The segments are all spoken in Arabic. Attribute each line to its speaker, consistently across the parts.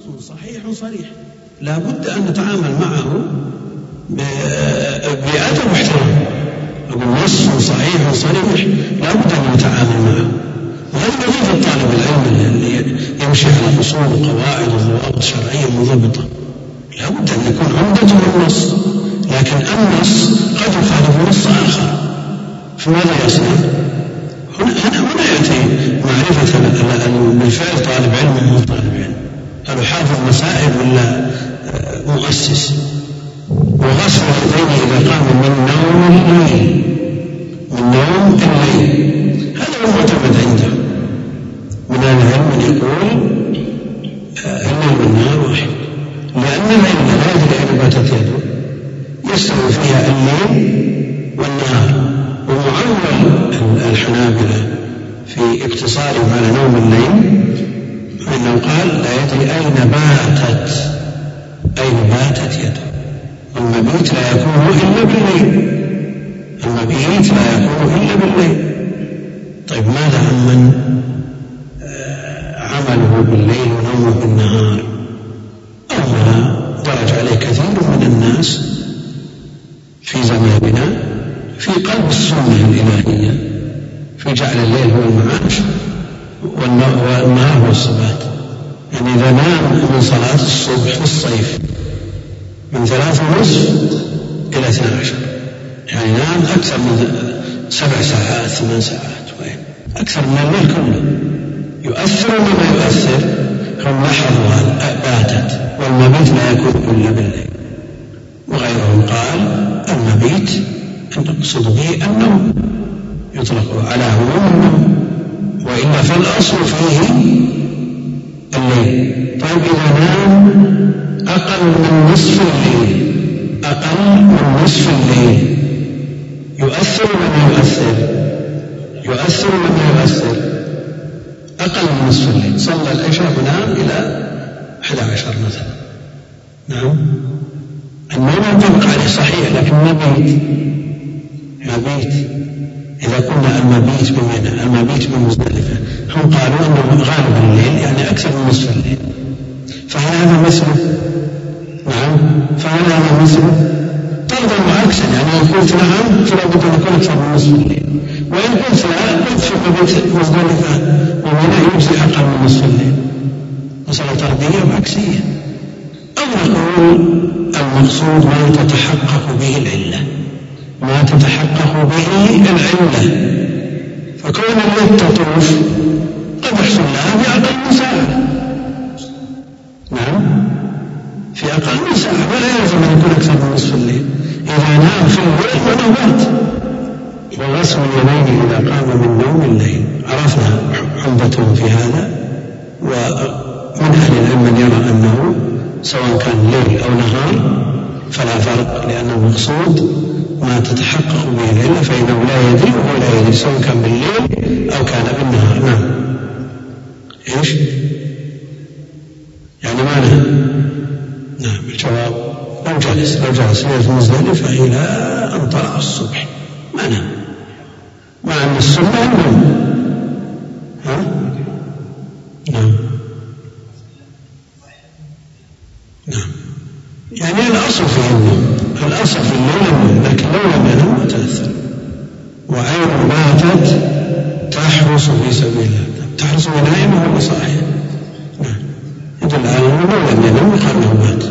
Speaker 1: صحيح صريح لا بد أن نتعامل معه بأدب واحترام أقول نص صحيح صريح لا بد أن نتعامل معه. وهذا وظيفة طالب العلم اللي يمشي على أصول وقواعد وضوابط شرعية منضبطة لا بد أن يكون عمدته النص لكن النص قد يخالف نص آخر. فماذا يصنع؟ هنا هنا يأتي معرفة بالفعل طالب علم ومو طالب علم. هل حافظ مسائل ولا آه، مؤسس؟ وغسل اليدين إذا قام من نوم الليل. من نوم الليل. هذا هو المعتمد عنده. من العلم من يقول آه، الليل والنهار واحد. لأن لا يدري أين باتت يده. يستوي فيها الليل والنهار. ومعول الحنابلة في اقتصارهم على نوم الليل فإنه قال لا يدري أين باتت أين باتت يده. المبيت لا يكون إلا بالليل. المبيت لا يكون إلا بالليل. طيب ماذا عن من آه، عمله بالليل ونومه بالنهار؟ أو درج عليه كثير من الناس في زماننا في قلب السنة الإلهية في جعل الليل هو المعاش. والنهار هو الصبات يعني إذا نام من صلاة الصبح في الصيف من ثلاث ونصف إلى اثنى عشر. يعني نام أكثر من سبع ساعات ثمان ساعات وين؟ أكثر من الليل كله. يؤثر ما يؤثر؟ هم لاحظوا باتت والمبيت لا يكون إلا بالليل. وغيرهم قال المبيت نقصد به النوم. يطلق على عموم النوم. وإلا فالأصل فيه الليل. طيب إذا نام أقل من نصف الليل. أقل من نصف الليل. يؤثر ولا ما يؤثر؟ يؤثر ولا ما يؤثر؟ أقل من نصف الليل. صلى العشاء ونام إلى 11 مثلا. نعم. النوم ينطبق عليه صحيح لكن مبيت مبيت إذا قلنا المبيت بمنى المبيت بمزدلفة هم قالوا أنه غالب الليل يعني أكثر من نصف الليل. فهل هذا مثله؟ نعم. فهل هذا مثله؟ تقدر عكسا يعني لو قلت نعم فلا بد أن يكون أكثر من نصف الليل. وإن قلت لا قلت في مبيت مزدلفة ومنى يجزي أقل من نصف الليل. مسألة تربية وعكسية. أو نقول المقصود ما تتحقق به العلة. ما تتحقق به العلة فكون الليل تطوف قد يحصل لها في من ساعة نعم في أقل ساعة ولا يلزم أن يكون أكثر من نصف الليل. إذا نام في الليل ونوبات وغسل اليدين إذا قام من نوم الليل. عرفنا حمدتهم في هذا ومن أهل العلم من يرى أنه سواء كان ليل أو نهار فلا فرق لأن المقصود ما تتحقق به العلة فإنه لا يدري وهو لا يدري سواء كان بالليل أو كان بالنهار. نعم. إيش؟ يعني معنى؟ نعم الجواب لو جلس لو جلس ليلة مزدلفة إلى أن طلع الصبح. ما نام مع أن السنة النوم ها؟ نعم. نعم. يعني الأصل في النوم الأصل في النوم لم ينم ما تأثر وعين باتت تحرس في سبيل الله. تحرس نائمة ولا صاحية يدل على أنه لو لم ينم له مات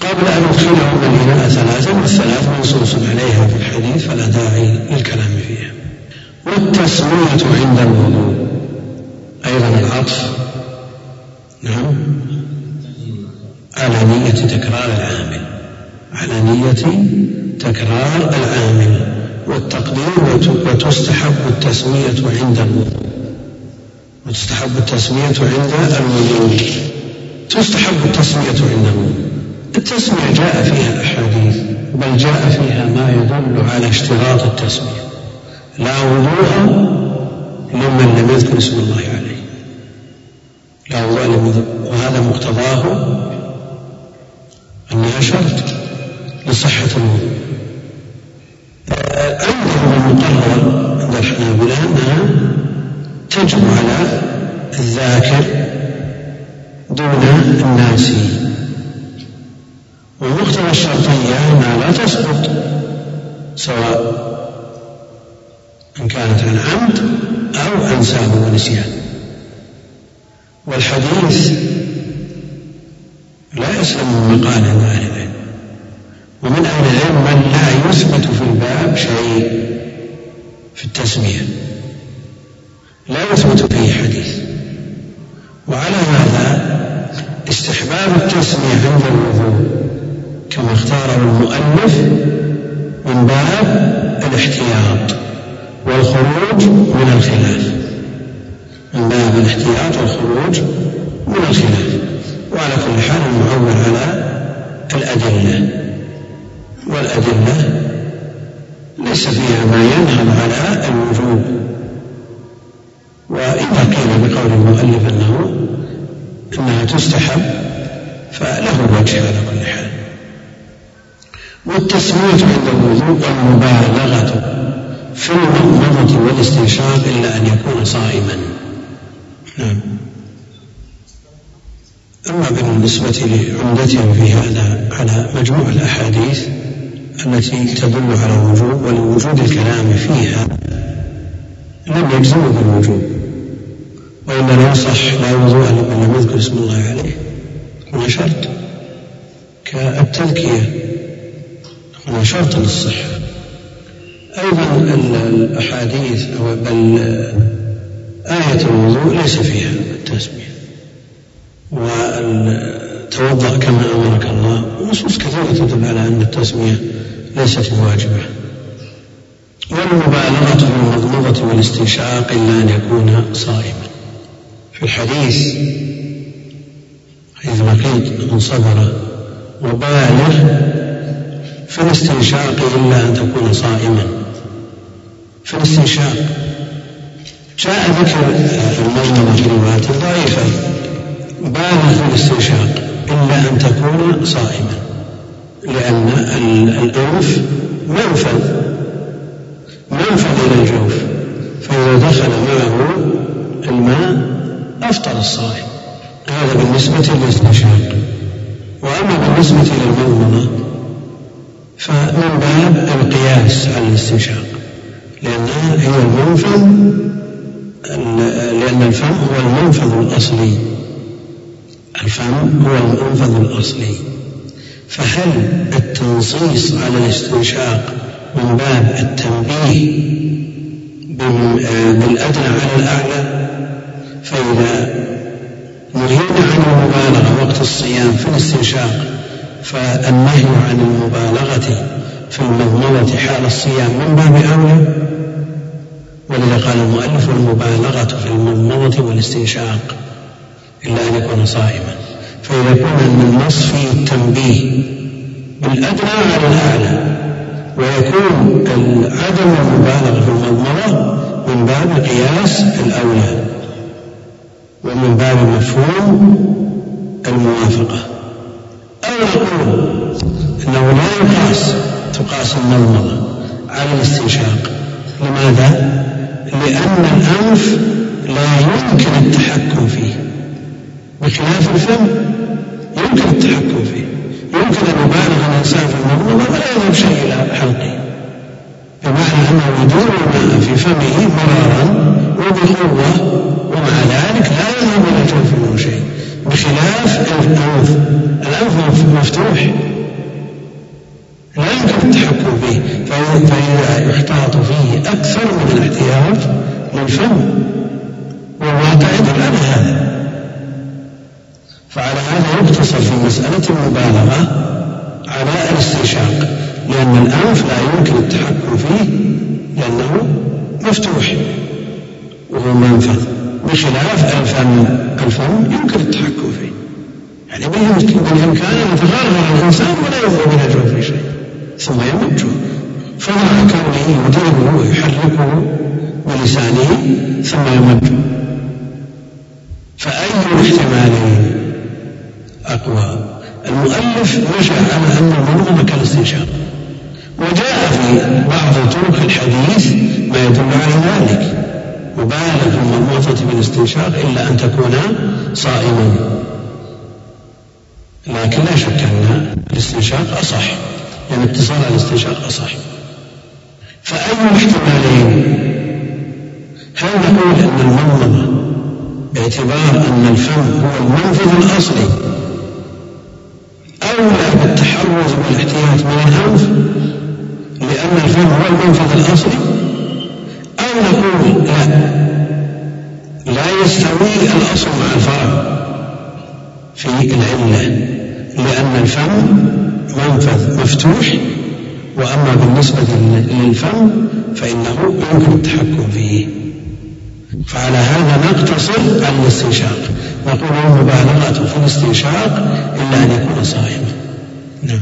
Speaker 1: قبل أن يدخلهم الإناء ثلاثا والثلاث منصوص عليها في الحديث فلا داعي للكلام فيها. والتسمية عند الوضوء. أيضا العطف. نعم. على نية تكرار العامل. على نية تكرار العامل والتقدير وتستحب التسمية عند الوضوء وتستحب التسمية عند الوضوء تستحب التسمية عند الوضوء التسمية جاء فيها أحاديث بل جاء فيها ما يدل على اشتراط التسمية لا وضوء لمن لم يذكر اسم الله عليه. لا وضوء وهذا مقتضاه أنها شرط لصحة الوضوء. عندهم المقرر عند الحنابلة أنها تجب على الذاكر دون الناس. ومقتضى الشرطية أنها لا تسقط سواء إن كانت عن عمد أو عن سهو ونسيان. والحديث لا يسلم من مقال أهل العلم ومن أهل العلم من لا يثبت في الباب شيء في التسمية. لا يثبت فيه حديث. وعلى هذا استحباب التسمية عند الوضوء كما اختاره المؤلف من باب الاحتياط والخروج من الخلاف. من باب الاحتياط والخروج من الخلاف. وعلى كل حال المعول على الأدلة. والأدلة ليس فيها ما ينهض على الوجوب وإذا قيل بقول المؤلف أنه أنها تستحب فله وجه على كل حال. والتسمية عند الوضوء والمبالغة في المضمضة والاستنشاق إلا أن يكون صائما. نعم. أما بالنسبة لعمدتهم في هذا على مجموع الأحاديث التي تدل على الوجوب ولوجود الكلام فيها لم يجزموا بالوجوب وإلا لا يصح لا وضوء لمن لم يذكر اسم الله عليه هنا شرط. كالتذكية هنا شرط للصحة. أيضا الأحاديث بل آية الوضوء ليس فيها التسمية. وتوضأ كما أمرك الله. ونصوص كثيرة تدل على أن التسمية ليست بواجبة والمبالغة في المضمضة والاستنشاق إلا أن يكون صائما. في الحديث حيث لقيت من صبر وبالغ في الاستنشاق إلا أن تكون صائما. في الاستنشاق جاء ذكر المضمضة في رواية ضعيفة. بالغ في الاستنشاق. إلا أن تكون صائما لأن الأنف منفذ منفذ إلى الجوف فإذا دخل معه الماء أفطر الصائم. هذا بالنسبة للاستنشاق وأما بالنسبة للمضمضة فمن باب القياس على الاستنشاق لأنها هي المنفذ لأن الفم هو المنفذ الأصلي. الفم هو المنفذ الأصلي. فهل التنصيص على الاستنشاق من باب التنبيه بالأدنى على الأعلى؟ فإذا نهينا عن المبالغة وقت الصيام في الاستنشاق فالنهي عن المبالغة في المضمضة حال الصيام من باب أولى؟ ولذا قال المؤلف المبالغة في المضمضة والاستنشاق. إلا أن يكون صائما. فإذا كان النص فيه التنبيه بالأدنى على الأعلى ويكون عدم المبالغة في المضمضة من باب قياس الأولى ومن باب مفهوم الموافقة. أو نقول أنه لا يقاس تقاس المضمضة على الاستنشاق. لماذا؟ لأن الأنف لا يمكن التحكم فيه. بخلاف الفم يمكن التحكم فيه. يمكن أن يبالغ الإنسان في المضمضة ولا يذهب شيء إلى حلقه. بمعنى أنه يدور الماء في فمه مرارا وبقوة ومع ذلك لا يذهب إلى الجوف منه شيء. بخلاف الأنف. الأنف مفتوح. لا يمكن التحكم فيه. فإذا يحتاط فيه أكثر من الاحتياط للفم. والواقع يدل على هذا. فعلى هذا يقتصر في مسألة المبالغة على الاستنشاق لأن الأنف لا يمكن التحكم فيه لأنه مفتوح وهو منفذ. بخلاف الفم الفم يمكن التحكم فيه. يعني بالإمكان أن يتغرغر الإنسان ولا يذهب إلى جوفه شيء ثم يمج فمع كونه يديره ويحركه بلسانه ثم يمج فأي الاحتمالين أقوى. المؤلف نشأ على أن المضمضة كالاستنشاق وجاء في بعض طرق الحديث ما يدل على ذلك. مبالغ في المضمضة بالاستنشاق إلا أن تكون صائما. لكن لا شك أن الاستنشاق أصح. يعني اتصال الاستنشاق أصح. فأي الاحتمالين هل نقول أن المنظمة باعتبار أن الفم هو المنفذ الأصلي أولى بالتحرز والاحتياط من الأنف لأن الفم هو المنفذ الأصلي. أو نقول لا لا يستوي الأصل مع الفرع في العلة لأن الفم منفذ مفتوح وأما بالنسبة للفم فإنه يمكن التحكم فيه. فعلى هذا نقتصر على الاستنشاق. نقول المبالغة في الاستنشاق إلا أن يكون صائما نعم.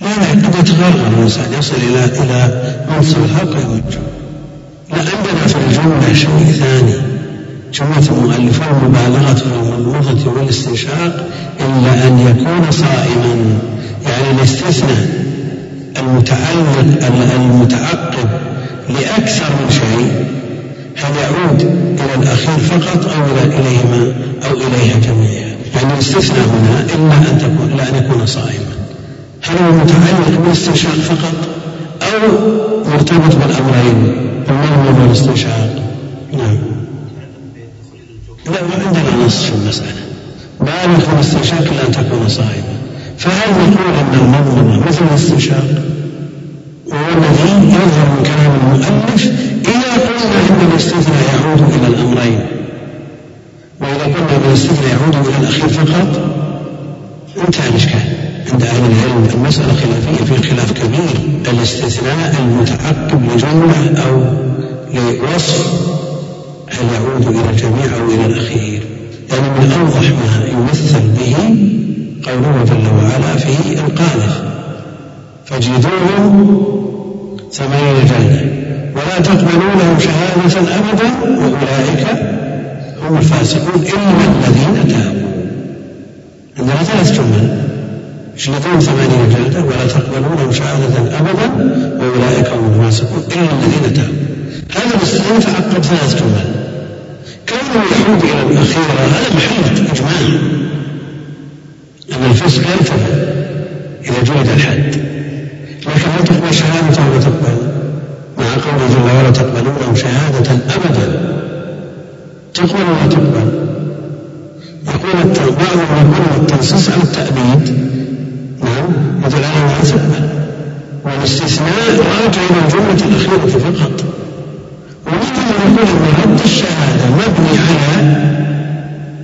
Speaker 1: لا لا قد يتغرغر الإنسان يصل إلى إلى منصب الحق ويوجه. لا عندنا في الجملة شيء ثاني. جملة المؤلف المبالغة في المضمضة والاستنشاق إلا أن يكون صائما. يعني الاستثناء المتعلق المتعقب لأكثر من شيء هل يعود إلى الأخير فقط أو إلى إليهما أو إليها جميعا. يعني الاستثناء هنا إلا أن تكون إلا أن يكون صائما. هل هو متعلق بالاستنشاق فقط أو مرتبط بالأمرين؟ المرمى والاستنشاق نعم. لا عندنا نص في المسألة. بالغ الاستنشاق إلا أن تكون صائما. فهل نقول أن المنظمة مثل الاستنشاق؟ وهو الذي يظهر من كلام المؤلف إذا قلنا إن الاستثناء يعود إلى الأمرين. وإذا قلنا أن الاستثناء يعود إلى الأخير فقط انتهى الإشكال. عند أهل العلم المسألة خلافية في خلاف كبير الاستثناء المتعقب لجملة أو لوصف هل يعود إلى الجميع أو إلى الأخير. يعني من أوضح ما يمثل به قوله جل وعلا في القاذف فاجلدوهم ثمانين جلدة ولا تقبلوا لهم شهادة أبدا وأولئك هم الفاسقون إلا الذين تابوا. عندنا ثلاث جمل اجلدوهم ثمانين جلدة ولا تقبلوا لهم شهادة أبدا وأولئك هم الفاسقون إلا الذين تابوا. هذا الاستثناء تعقب ثلاث جمل كونه يعود إلى الأخيرة هذا محل إجماع أن الفسق ينتفع إذا جلد الحد. تقبل شهادة ولا تقبل. مع قوله جل وعلا تقبلونه شهادة أبدا. تقبل ولا تقبل؟ يقول بعضهم يقول التنصيص على التأبيد. نعم. يدل على أنها تقبل. والاستثناء راجع إلى الجملة الأخيرة فقط. ومنهم من يقول أن رد الشهادة مبني على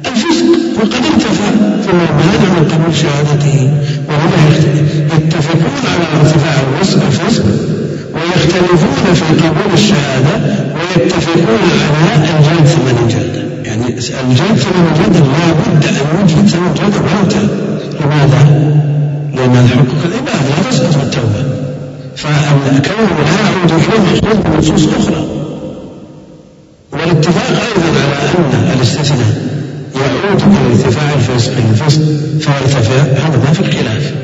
Speaker 1: الفسق. وقد انتفى ثم مانع من قبول شهادته وهنا يتفقون على ارتفاع الفسق ويختلفون في قبول الشهادة ويتفقون على الجلد ثمن جلدة يعني الجلد ثمن جلدة لا بد أن يجلد ثمن جلدة وينتهى لماذا؟ لأن حقوق العباد لا تسقط بالتوبة فالكون لا يعود مخلوق بنصوص أخرى. والاتفاق أيضا على أن الاستثناء إلى ارتفاع الفسق الفسق فيرتفع هذا ما في الخلاف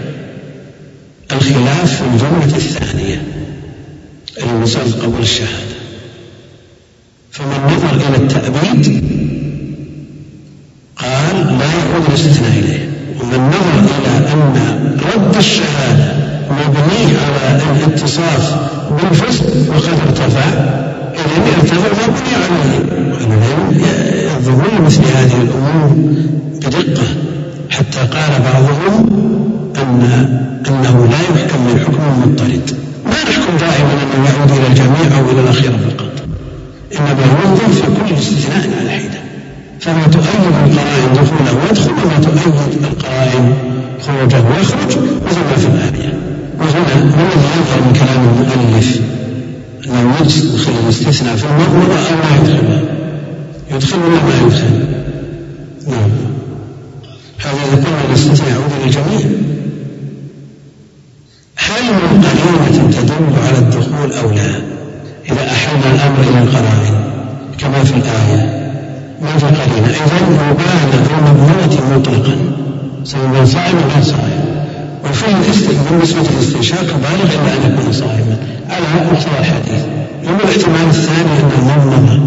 Speaker 1: الخلاف في الجملة الثانية الوصول قبول الشهادة فمن نظر إلى التأبيد قال لا يعود الاستثناء إليه ومن نظر إلى أن رد الشهادة مبني على الاتصاف بالفسق وقد ارتفع إذا ارتفع مبني عليه ينظرون مثل هذه الأمور بدقة حتى قال بعضهم أن أنه لا يحكم من حكم مضطرد ما نحكم دائما أنه يعود إلى الجميع أو إلى الأخيرة فقط إنما ينظر في كل استثناء على حدة فما تؤيد القرائن دخوله ويدخل وما تؤيد القرائن خروجه ويخرج مثل ما في الآية وهنا هو الذي يظهر من كلام المؤلف أنه يدخل في المضمرة أو لا يدخله يدخل ولا ما يدخل؟ نعم. هذا إذا كان الاستثناء يعود للجميع هل من قرينة تدل على الدخول أو لا؟ إذا أحلنا الأمر إلى القرائن كما في الآية. ما في قرينة؟ إذا مبالغ المبنية مطلقا سواء صائم أو غير صائم. وفيه بالنسبة للاستنشاق بالغ إلا أن يكون صائما. على مقتضى الحديث أما الاحتمال الثاني أن المضمضة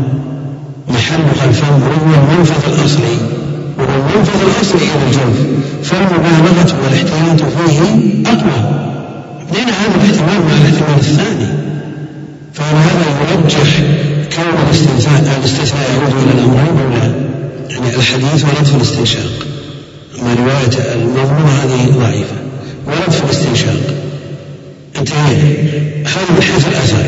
Speaker 1: محلها الفم وهو المنفذ الأصلي. وهو منفذ الأصل إلى الجوف. فالمبالغة والاحتياط فيه أقوى. لأن هذا الاحتمال مع الاحتمال الثاني. فهذا يرجح كون الاستثناء الاستثناء يعود إلى الأمرين أو لا؟ يعني الحديث ورد في الاستنشاق. أما رواية المضمون هذه ضعيفة. ورد في الاستنشاق. انتهينا هذا من حيث الأثر.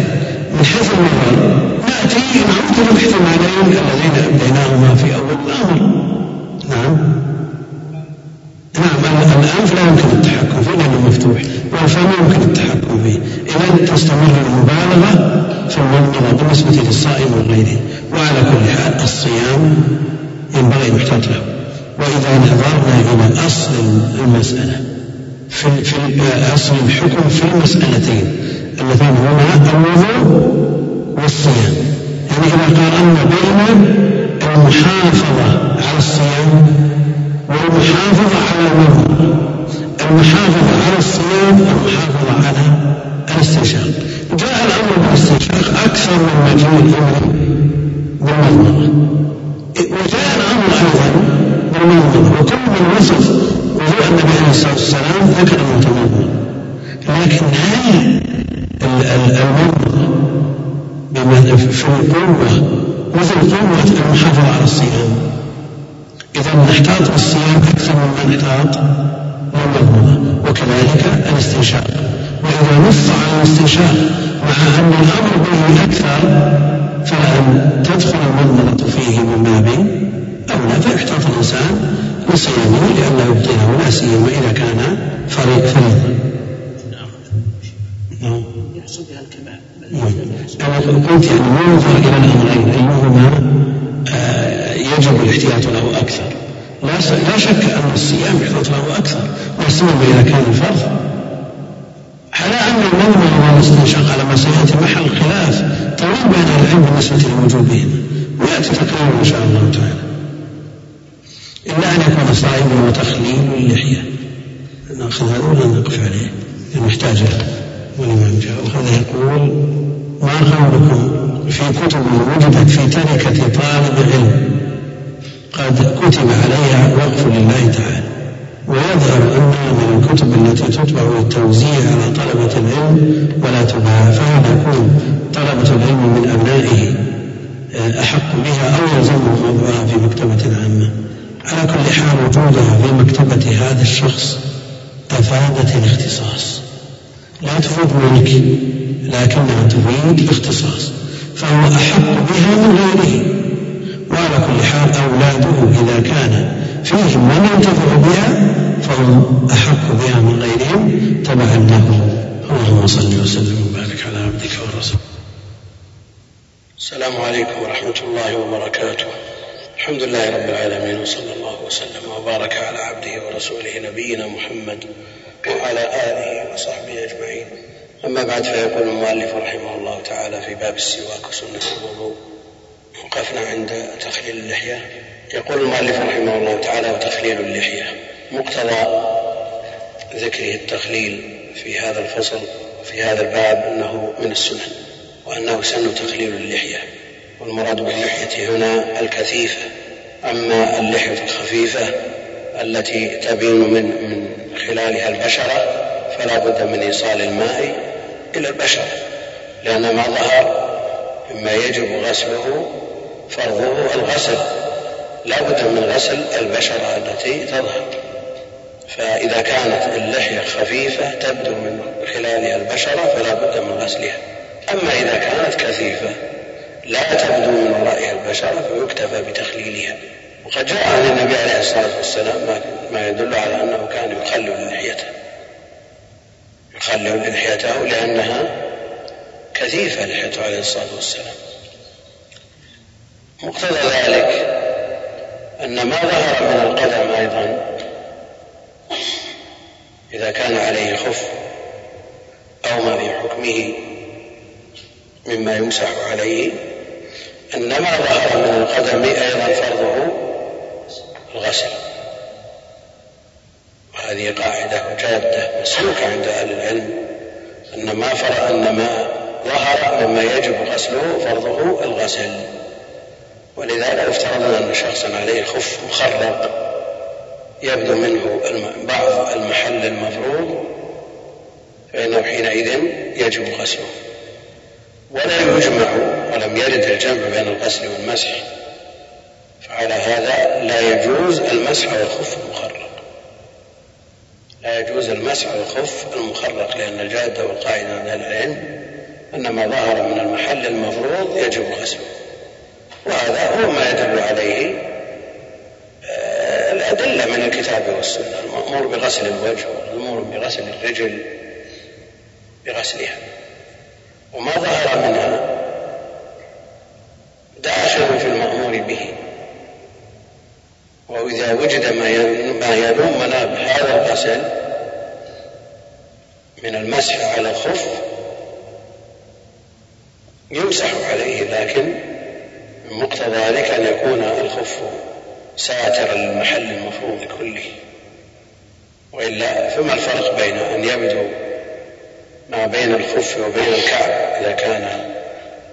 Speaker 1: من حيث النظر نأتي نعود الاحتمالين الذين أبديناهما في أول الأمر. نعم. نعم الأنف لا يمكن التحكم فيه لأنه مفتوح. والفم يمكن التحكم فيه. إذا تستمر المبالغة في المنظرة بالنسبة للصائم وغيره وعلى كل حال الصيام ينبغي أن يحتاط له. وإذا نظرنا إلى أصل المسألة. في, في أصل الحكم في المسألتين. اللتان هما الوضوء والصيام. يعني إذا قارنا بين المحافظة على الصيام والمحافظة على الوضوء. المحافظة على الصيام والمحافظة على الاستنشاق. جاء الأمر بالاستنشاق أكثر من مجيء الأمر بالمضمضة وجاء الأمر أيضا بالمضمضة وكل من وصف وضوء النبي عليه الصلاة والسلام ذكر المتمضمض لكن هل المضمضة في القوة مثل قوة المحافظة على الصيام؟ إذا نحتاط بالصيام أكثر مما نحتاط بالمضمضة وكذلك الاستنشاق. وإذا نص على الاستنشاق مع أن الأمر به أكثر فأن تدخل المضمضة فيه من باب أولى. فيحتاط الإنسان لصيامه لئلا يبطله لا سيما إذا كان فريضة نعم. يحصل بها الكمال أنا قلت يعني ينظر إلى الأمرين أيهما آه، يجب الاحتياط له أكثر. لا شك أن الصيام يحتاط له أكثر لا سيما إذا كان فرض. على أن المنع والاستنشاق على ما سيأتي محل خلاف طويل بين العلم بالنسبة لوجوبهما ويأتي تقريبا إن شاء الله تعالى. إلا أن يكون صائما وتخليل اللحية نأخذ هذا ولا نقف عليه؟ نحتاج والإمام جاء وهذا يقول ما قولكم في كتب وجدت في تركة طالب علم قد كتب عليها وقف لله تعالى. ويظهر أنها من الكتب التي تطبع للتوزيع على طلبة العلم ولا تباع فهل يكون طلبة العلم من أبنائه أحق بها أو يلزمهم وضعها في مكتبة عامة؟ على كل حال وجودها في مكتبة هذا الشخص أفادت الاختصاص. لا تفيد ملك لكنها تفيد الاختصاص فهو أحق بها من غيره. وعلى كل حال أولاده إذا كان فيهم من ينتفع بها فهم أحق بها من غيرهم تبعا له اللهم صل وسلم وبارك على عبدك ورسولك. السلام عليكم ورحمة الله وبركاته. الحمد لله رب العالمين وصلى الله وسلم وبارك على عبده ورسوله نبينا محمد وعلى آله وصحبه أجمعين. أما بعد فيقول المؤلف رحمه الله تعالى في باب السواك وسنة الوضوء وقفنا عند تخليل اللحية. يقول المؤلف رحمه الله تعالى وتخليل اللحية مقتضى ذكره التخليل في هذا الفصل في هذا الباب أنه من السنن وأنه سن تخليل اللحية. والمراد باللحية هنا الكثيفة. أما اللحية الخفيفة التي تبين من من خلالها البشرة فلا بد من إيصال الماء إلى البشرة لأن ما ظهر مما يجب غسله فرضه الغسل. لا بد من غسل البشرة التي تظهر. فإذا كانت اللحية خفيفة تبدو من خلالها البشرة فلا بد من غسلها. أما إذا كانت كثيفة لا تبدو من ورائها البشرة فيكتفى بتخليلها. وقد جاء عن النبي عليه الصلاة والسلام ما يدل على أنه كان يخلل لحيته يخلل لحيته لأنها كثيفة لحيته عليه الصلاة والسلام. مقتضى ذلك أن ما ظهر من القدم أيضا إذا كان عليه خف أو ما في حكمه مما يمسح عليه أن ما ظهر من القدم أيضا فرضه الغسل. وهذه قاعدة جادة مسلوكة عند أهل العلم أن ما فرع أن ما ظهر مما يجب غسله فرضه الغسل. ولذا لو افترضنا أن شخصا عليه خف مخرق يبدو منه بعض المحل المفروض فإنه حينئذ يجب غسله. ولا يجمع ولم يرد الجمع بين الغسل والمسح. فعلى هذا لا يجوز المسح على الخف المخرق. لا يجوز المسح على الخف المخرق لأن الجادة والقاعدة من العلم أن ما ظهر من المحل المفروض يجب غسله. وهذا هو ما يدل عليه آه، الأدلة من الكتاب والسنة. المأمور بغسل الوجه والمأمور بغسل الرجل بغسلها. وما ظهر منها. داخل في المأمور به. وإذا وجد ما يلومنا بهذا الغسل من المسح على الخف يمسح عليه لكن من مقتضى ذلك أن يكون الخف ساترا للمحل المفروض كله. وإلا فما الفرق بين أن يبدو ما بين الخف وبين الكعب إذا كان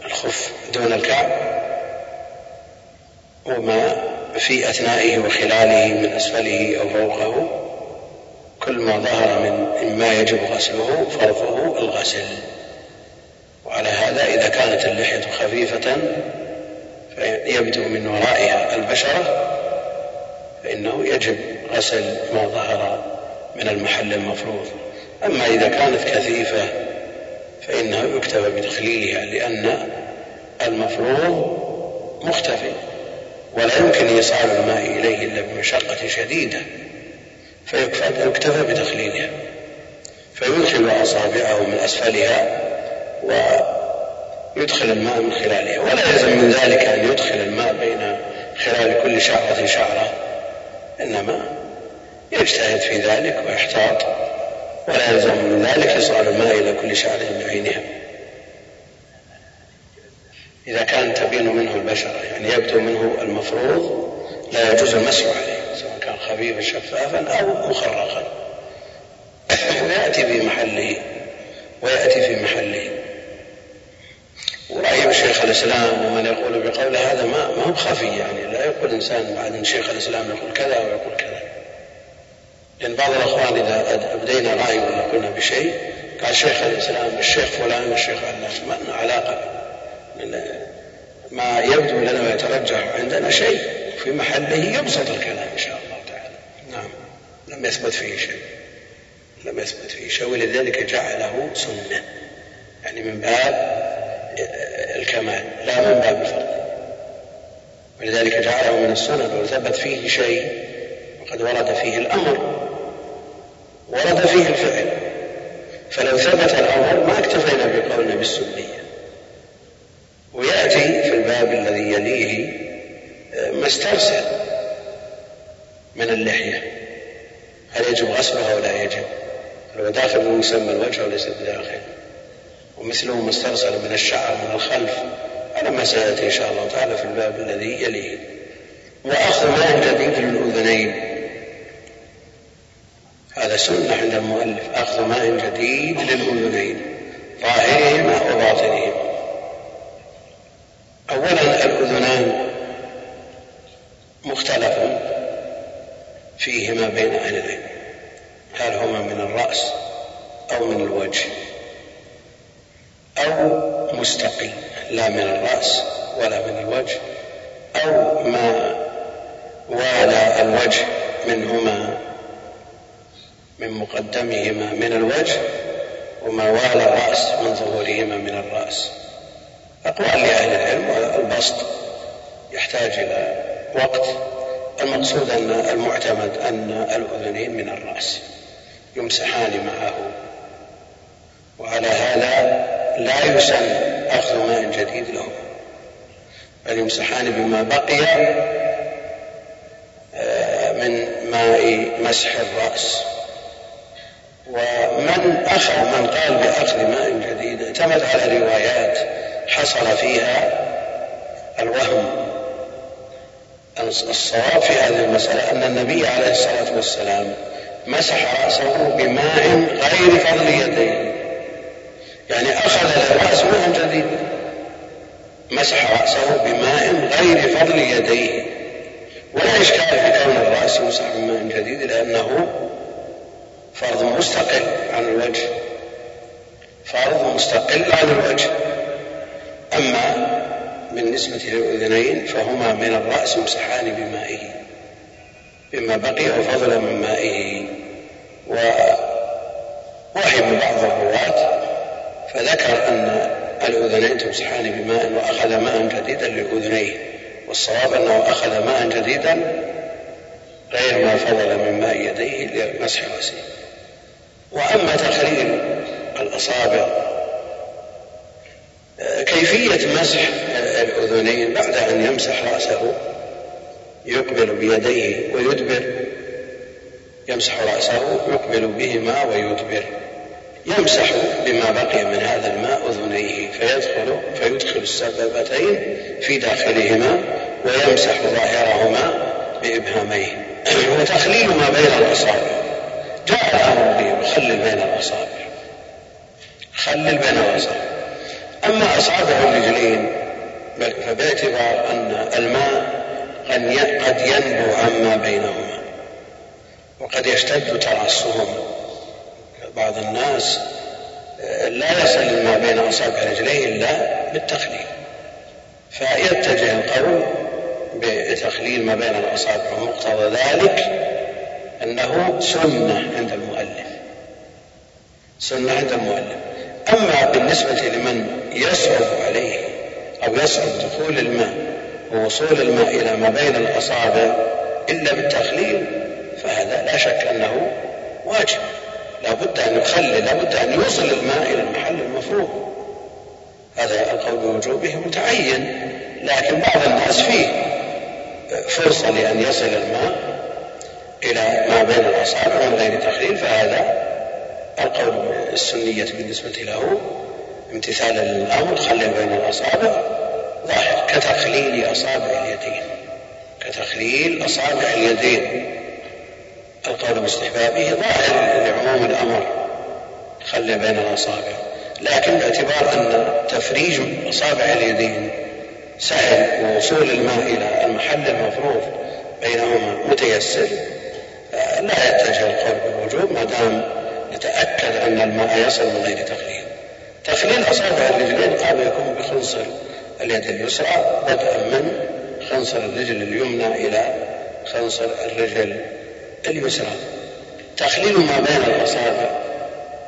Speaker 1: الخف دون الكعب وما في أثنائه وخلاله من أسفله أو فوقه كل ما ظهر من مما يجب غسله فرضه الغسل. وعلى هذا إذا كانت اللحية خفيفة يبدو من ورائها البشرة فإنه يجب غسل ما ظهر من المحل المفروض. أما إذا كانت كثيفة فإنه يكتفى بتخليلها لأن المفروض مختفي ولا يمكن إيصال الماء إليه إلا بمشقة شديدة فيكتفى بتخليلها فيدخل أصابعه من أسفلها ويدخل الماء من خلالها ولا يلزم من ذلك أن يدخل الماء بين خلال كل شعرة شعرة إنما يجتهد في ذلك ويحتاط ولا يلزم من ذلك إيصال الماء إلى كل شعرة بعينها إذا كان تبين منه البشرة يعني يبدو منه المفروض لا يجوز المسح عليه سواء كان خفيفا شفافا أو مخرقا. ويأتي في محله ويأتي في محله. ورأي شيخ الإسلام ومن يقول بقوله هذا ما ما هو خفي يعني. لا يقول إنسان بعد أن شيخ الإسلام يقول كذا ويقول كذا. لأن بعض الأخوان إذا أبدينا رأي ولا قلنا بشيء قال شيخ الإسلام الشيخ فلان والشيخ علان ما لنا علاقة ما يبدو لنا ويترجح عندنا شيء في محله يبسط الكلام إن شاء الله تعالى. نعم. لم يثبت فيه شيء. لم يثبت فيه شيء ولذلك جعله سنة. يعني من باب الكمال لا من باب الفرق. ولذلك جعله من السنن وثبت فيه شيء وقد ورد فيه الأمر. ورد فيه الفعل. فلو ثبت الأمر ما اكتفينا بقولنا بالسنية. ويأتي في الباب الذي يليه ما استرسل من اللحية. هل يجب غسلها ولا يجب؟ هو داخل يسمى الوجه وليس بداخل. ومثله ما استرسل من الشعر من الخلف. على ما سيأتي إن شاء الله تعالى في الباب الذي يليه. وأخذ ماء جديد للأذنين هذا سنة عند المؤلف أخذ ماء جديد للأذنين ظاهرهما وباطنهما أولا الأذنان مختلف فيهما بين أهل العلم هل هما من الرأس أو من الوجه أو مستقل لا من الرأس ولا من الوجه أو ما والى الوجه منهما من مقدمهما من الوجه وما والى الرأس من ظهورهما من الرأس. أقوال لأهل العلم والبسط يحتاج إلى وقت. المقصود أن المعتمد أن الأذنين من الرأس يمسحان معه. وعلى هذا لا يسن أخذ ماء جديد له بل يمسحان بما بقي آه، من ماء مسح الرأس. ومن أخذ من قال بأخذ ماء جديد اعتمد على روايات حصل فيها الوهم. الصواب في هذه المسألة أن النبي عليه الصلاة والسلام مسح رأسه بماء غير فضل يديه. يعني أخذ للرأس ماء جديد. مسح رأسه بماء غير فضل يديه. ولا إشكال في كون الرأس يمسح بماء جديد لأنه فرض مستقل عن الوجه. فرض مستقل عن الوجه. أما بالنسبة للأذنين فهما من الرأس يمسحان بمائه. بما بقي وفضل من مائه. ووهم بعض الرواة فذكر أن الأذنين تمسحان بماء وأخذ ماء جديدا لأذنيه والصواب أنه أخذ ماء جديدا غير ما فضل من ماء يديه لمسح رأسه. وأما تخليل الأصابع كيفية مسح الأذنين بعد أن يمسح رأسه يقبل بيديه ويدبر. يمسح رأسه يقبل بهما ويدبر. يمسح بما بقي من هذا الماء أذنيه فيدخل فيدخل السبابتين في داخلهما ويمسح ظاهرهما بإبهاميه. وتخليل ما بين الأصابع. جاء به وخلل بين الأصابع خلل بين الأصابع أما أصابع الرجلين فباعتبار أن الماء قد ينبو عما بينهما. وقد يشتد تراصهما بعض الناس لا يصل الماء بين أصابع رجليه إلا بالتخليل. فيتجه القول بتخليل ما بين الأصابع ومقتضى ذلك أنه سنة عند المؤلف. سنة عند المؤلف. أما بالنسبة لمن يصعب عليه أو يصعب دخول الماء ووصول الماء إلى ما بين الأصابع إلا بالتخليل فهذا لا شك أنه واجب. لا بد أن يخلل لا بد أن يوصل الماء إلى المحل المفروض. هذا القول بوجوبه متعين لكن بعض الناس فيه فرصة لأن يصل الماء إلى ما بين الأصابع من غير تخليل فهذا القول السنية بالنسبة له امتثالا للأمر خلي بين الأصابع. ظاهر كتخليل أصابع اليدين. كتخليل أصابع اليدين. القول باستحبابه ظاهر لعموم الأمر خلي بين الأصابع. لكن باعتبار أن تفريج أصابع اليدين سهل ووصول الماء إلى المحل المفروض بينهما متيسر لا يتجه القول بالوجوب ما دام يتأكد أن الماء يصل من غير تخليل تخليل أصابع الرجلين قام يكون بخنصر اليد اليسرى بدءا من خنصر الرجل اليمنى إلى خنصر الرجل اليسرى. تخليل ما بين الأصابع.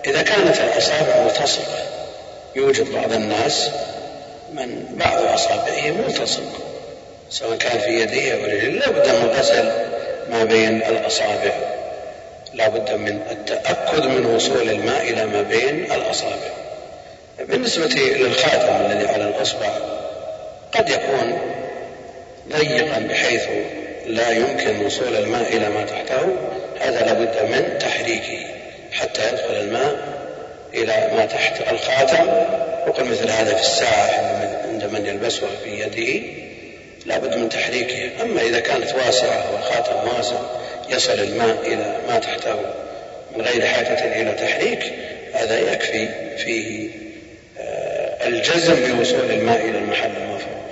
Speaker 1: إذا كانت الأصابع ملتصقة يوجد بعض الناس من بعض أصابعه ملتصق سواء كان في يديه أو رجله لا بد من غسل ما بين الأصابع. لا بد من التأكد من وصول الماء إلى ما بين الأصابع. بالنسبة للخاتم الذي على الأصبع قد يكون ضيقا بحيث لا يمكن وصول الماء إلى ما تحته. هذا لابد من تحريكه حتى يدخل الماء إلى ما تحت الخاتم. وقل مثل هذا في الساعة عند من يلبسها في يده. لابد من تحريكها أما إذا كانت واسعة والخاتم واسع يصل الماء إلى ما تحته من غير حاجة إلى تحريك هذا يكفي فيه آه، الجزم بوصول الماء إلى المحل المفروض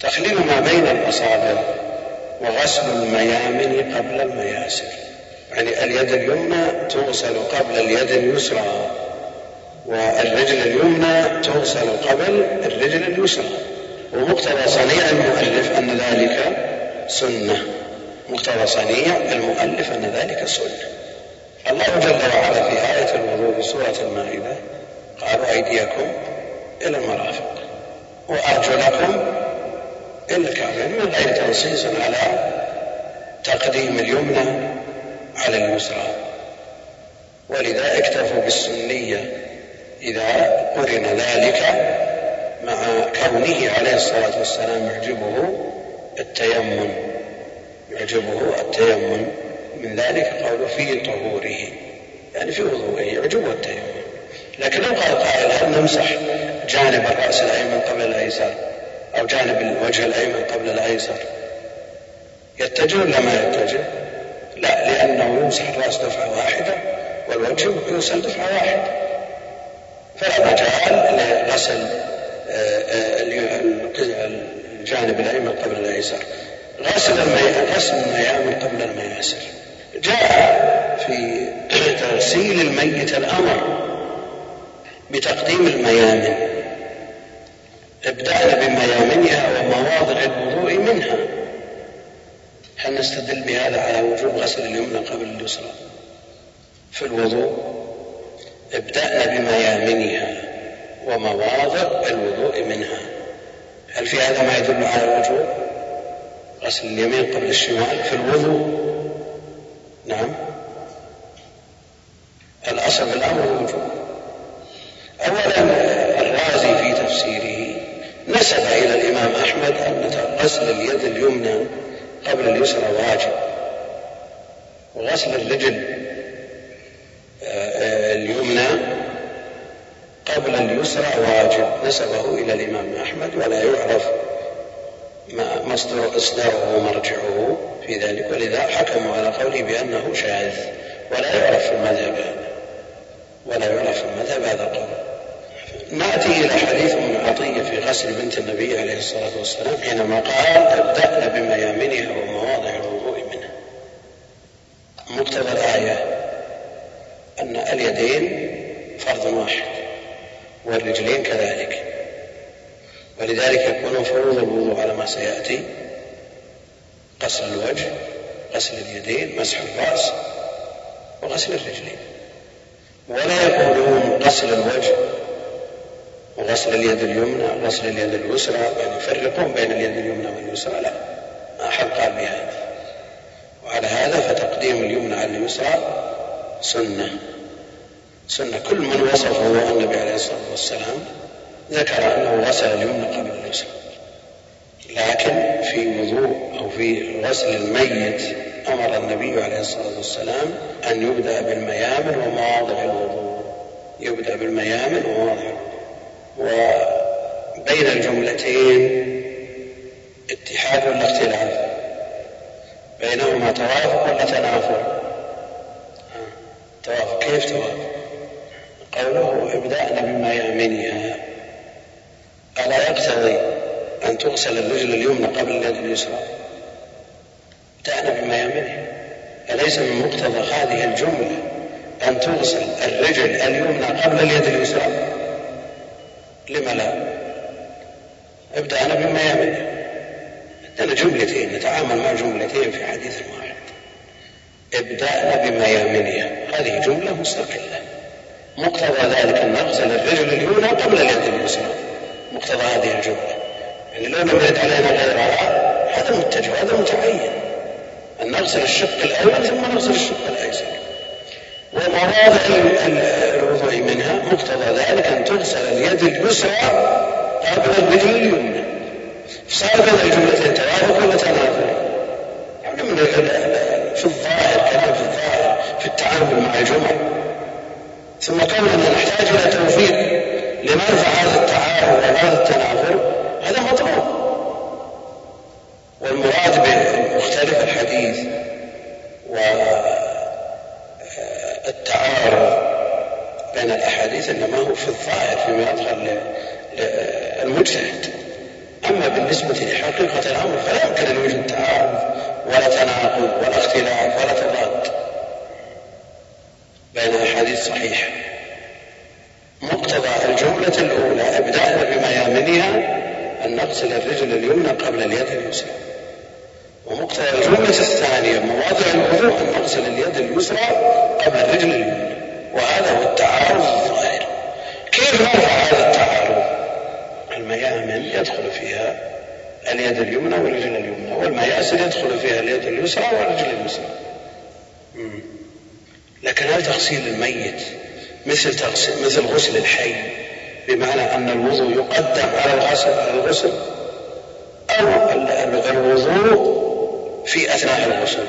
Speaker 1: تخليل ما بين الأصابع وغسل الميامن قبل المياسر. يعني اليد اليمنى تغسل قبل اليد اليسرى والرجل اليمنى تغسل قبل الرجل اليسرى. ومقتضى صنيع المؤلف أن ذلك سنة. مقتضى صنيع المؤلف أن ذلك سنة. الله جل وعلا في آية الوضوء في سورة المائدة قال أيديكم إلى المرافق وأرجلكم إلى الكعبين من غير تنصيص على تقديم اليمنى على اليسرى. ولذا اكتفوا بالسنية إذا قرن ذلك مع كونه عليه الصلاة والسلام يعجبه التيمم. يعجبه التيمم. من ذلك قوله في طهوره. يعني في وضوءه يعجبه التيمم. لكن لو قال قائل هل نمسح جانب الرأس الأيمن قبل الأيسر؟ أو جانب الوجه الأيمن قبل الأيسر؟ يتجه ولا ما يتجه؟ لا لأنه يمسح الرأس دفعة واحدة والوجه يغسل دفعة واحدة. فلا مجال لغسل الجانب الأيمن قبل الأيسر. غسل غسل الميامن قبل المياسر. جاء في تغسيل الميت الأمر بتقديم الميامن ابدأنا بميامنها ومواضع الوضوء منها. هل نستدل بهذا على وجوب غسل اليمنى قبل اليسرى في الوضوء؟ ابدأنا بميامنها. ومواضع الوضوء منها. هل في هذا ما يدل على الوجوب غسل اليمين قبل الشمال في الوضوء؟ نعم. الأصل في الأمر الوجوب أولا الرازي في تفسيره نسب إلى الإمام أحمد أن غسل اليد اليمنى قبل اليسرى واجب. وغسل الرجل آه، اليمنى قبل اليسرى واجب نسبه إلى الإمام أحمد ولا يعرف ما مصدر إصداره ومرجعه في ذلك ولذا حكموا على قوله بأنه شاذ ولا يعرف في المذهب هذا ولا يعرف في المذهب هذا القول. نأتي إلى حديث ابن عطية في غسل بنت النبي عليه الصلاة والسلام حينما قال ابدأن بميامنها ومواضع الوضوء منها. مقتضى الآية أن اليدين فرض واحد. والرجلين كذلك. ولذلك يكون فروض الوضوء على ما سيأتي. غسل الوجه غسل اليدين مسح الرأس وغسل الرجلين. ولا يقولون غسل الوجه وغسل اليد اليمنى وغسل اليد اليسرى يعني يفرقون بين اليد اليمنى واليسرى. لا ما أحد قال بهذا. وعلى هذا فتقديم اليمنى على اليسرى سنة. سنة كل من وصفه النبي عليه الصلاة والسلام ذكر أنه غسل اليمنى قبل اليسرى لكن في وضوء أو في غسل الميت أمر النبي عليه الصلاة والسلام أن يبدأ بالميامن ومواضع الوضوء. يبدأ بالميامن ومواضع وبين الجملتين اتحاد ولا اختلاف بينهما توافق ولا تنافر؟ توافق. كيف توافق؟ قوله ابدأنا بميامنها ألا يقتضي أن تغسل الرجل اليمنى قبل اليد اليسرى؟ ابدأنا بميامنها أليس من مقتضى هذه الجملة أن تغسل الرجل اليمنى قبل اليد اليسرى؟ لما لا؟ ابدأ أنا بما يمنع عندنا جملتين نتعامل مع جملتين في حديث واحد. ابدأنا بما يمنها هذه جملة مستقلة. مقتضى ذلك أن نغسل الرجل اليمنى قبل اليد اليسرى مقتضى هذه الجملة. يعني لو لم يرد علينا غيرها هذا متجه هذا متعين. أن نغسل الشق الأيمن ثم نغسل الشق الأيسر. ومواضع الوضوء منها مقتضى ذلك أن تغسل اليد اليسرى قبل الرجل اليمنى. صار بين الجملتين توافق ولا؟ يعني من في الظاهر كلام في الظاهر في التعامل مع الجمل. ثم كوننا نحتاج إلى توفيق لنرفع هذا التعارض وهذا التنافر هذا مطلوب. والمراد بمختلف الحديث و التعارض بين الأحاديث إنما هو في الظاهر فيما يظهر للمجتهد أما بالنسبة لحقيقة الأمر فلا يمكن أن يوجد تعارض ولا تناقض ولا اختلاف ولا تضاد. بين أحاديث صحيحة مقتضى الجملة الأولى إبداء بميامنها أن نغسل الرجل اليمنى قبل اليد اليسرى. ومقتضى الجملة الثانية مواضع الوضوء أن نغسل اليد اليسرى قبل الرجل اليمنى. وهذا هو التعارض الظاهر. كيف نرفع هذا التعارض؟ الميامن يدخل فيها اليد اليمنى والرجل اليمنى والمياسر يدخل فيها اليد اليسرى والرجل اليسرى. لكن هل تغسيل الميت مثل تغسل مثل غسل الحي بمعنى أن الوضوء يقدم على الغسل على الغسل؟ أو الوضوء في أثناء الغسل.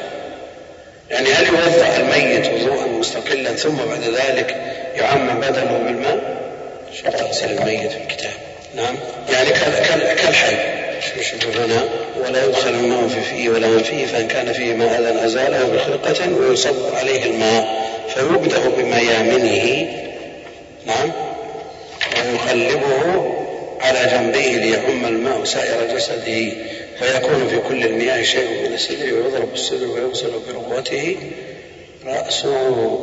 Speaker 1: يعني هل يوضع الميت وضوءا مستقلا ثم بعد ذلك يعمم بدنه بالماء؟ شرط تغسل الميت في الكتاب. نعم. يعني كالحي. شو هنا ولا يدخل الماء في فيه ولا من فيه فإن كان فيه ماء أزاله بخرقة ويصب عليه الماء فيبدأ بميامنه نعم ويقلبه على جنبيه ليعم الماء سائر جسده ويكون في كل المياه شيء من السدر ويضرب السدر ويغسل برغوته رأسه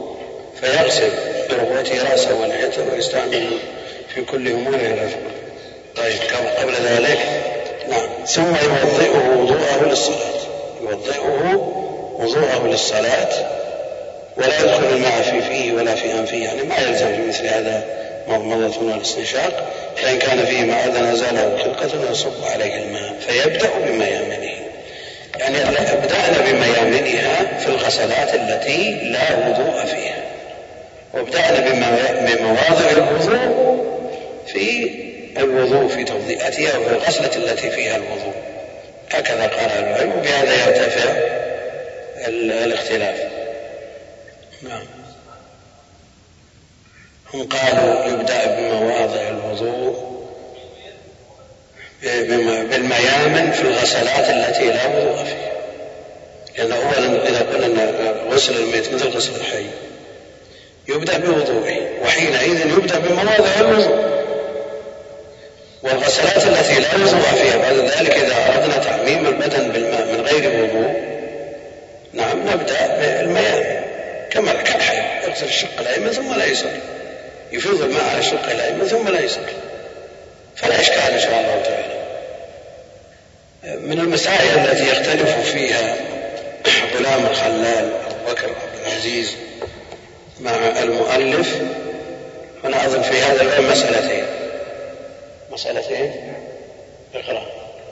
Speaker 1: فيغسل برغوته رأسه ولحيته ويستعمل في كل أموره طيب قبل ذلك نعم ثم يوضئه وضوءه للصلاة. يوضئه وضوءه للصلاة ولا يدخل الماء في فيه ولا في أنفه يعني ما يلزم في مثل هذا مضمضة ولا استنشاق فإن كان فيه ما أذن زاله خلقة يصب عليه الماء فيبدأ بميامنه. يعني أبدأنا بميامنها في الغسلات التي لا وضوء فيها. وأبدأنا بمواضع الوضوء في الوضوء في توضيئتها وفي الغسلة التي فيها الوضوء. هكذا قال العلم. وبهذا يرتفع الاختلاف. نعم. هم قالوا يبدأ بمواضع الوضوء بالميامن في الغسلات التي لا وضوء فيها. لأن أولا إذا قلنا أن غسل الميت مثل غسل الحي يبدأ بوضوءه وحينئذ يبدأ بمواضع الوضوء. والغسلات التي لا وضوء فيها بعد ذلك إذا أردنا تعميم البدن بالماء من غير وضوء. نعم نبدأ بالميامن كما كالحي يغسل الشق الأيمن ثم الأيسر يفيض الماء على الشق الايمن ثم الايسر فلا إشكال إن شاء الله تعالى. من المسائل التي يختلف فيها غلام الخلال أبو بكر عبد العزيز مع المؤلف. أنا أظن في هذا الباب مسألتين. مسالتين اقرا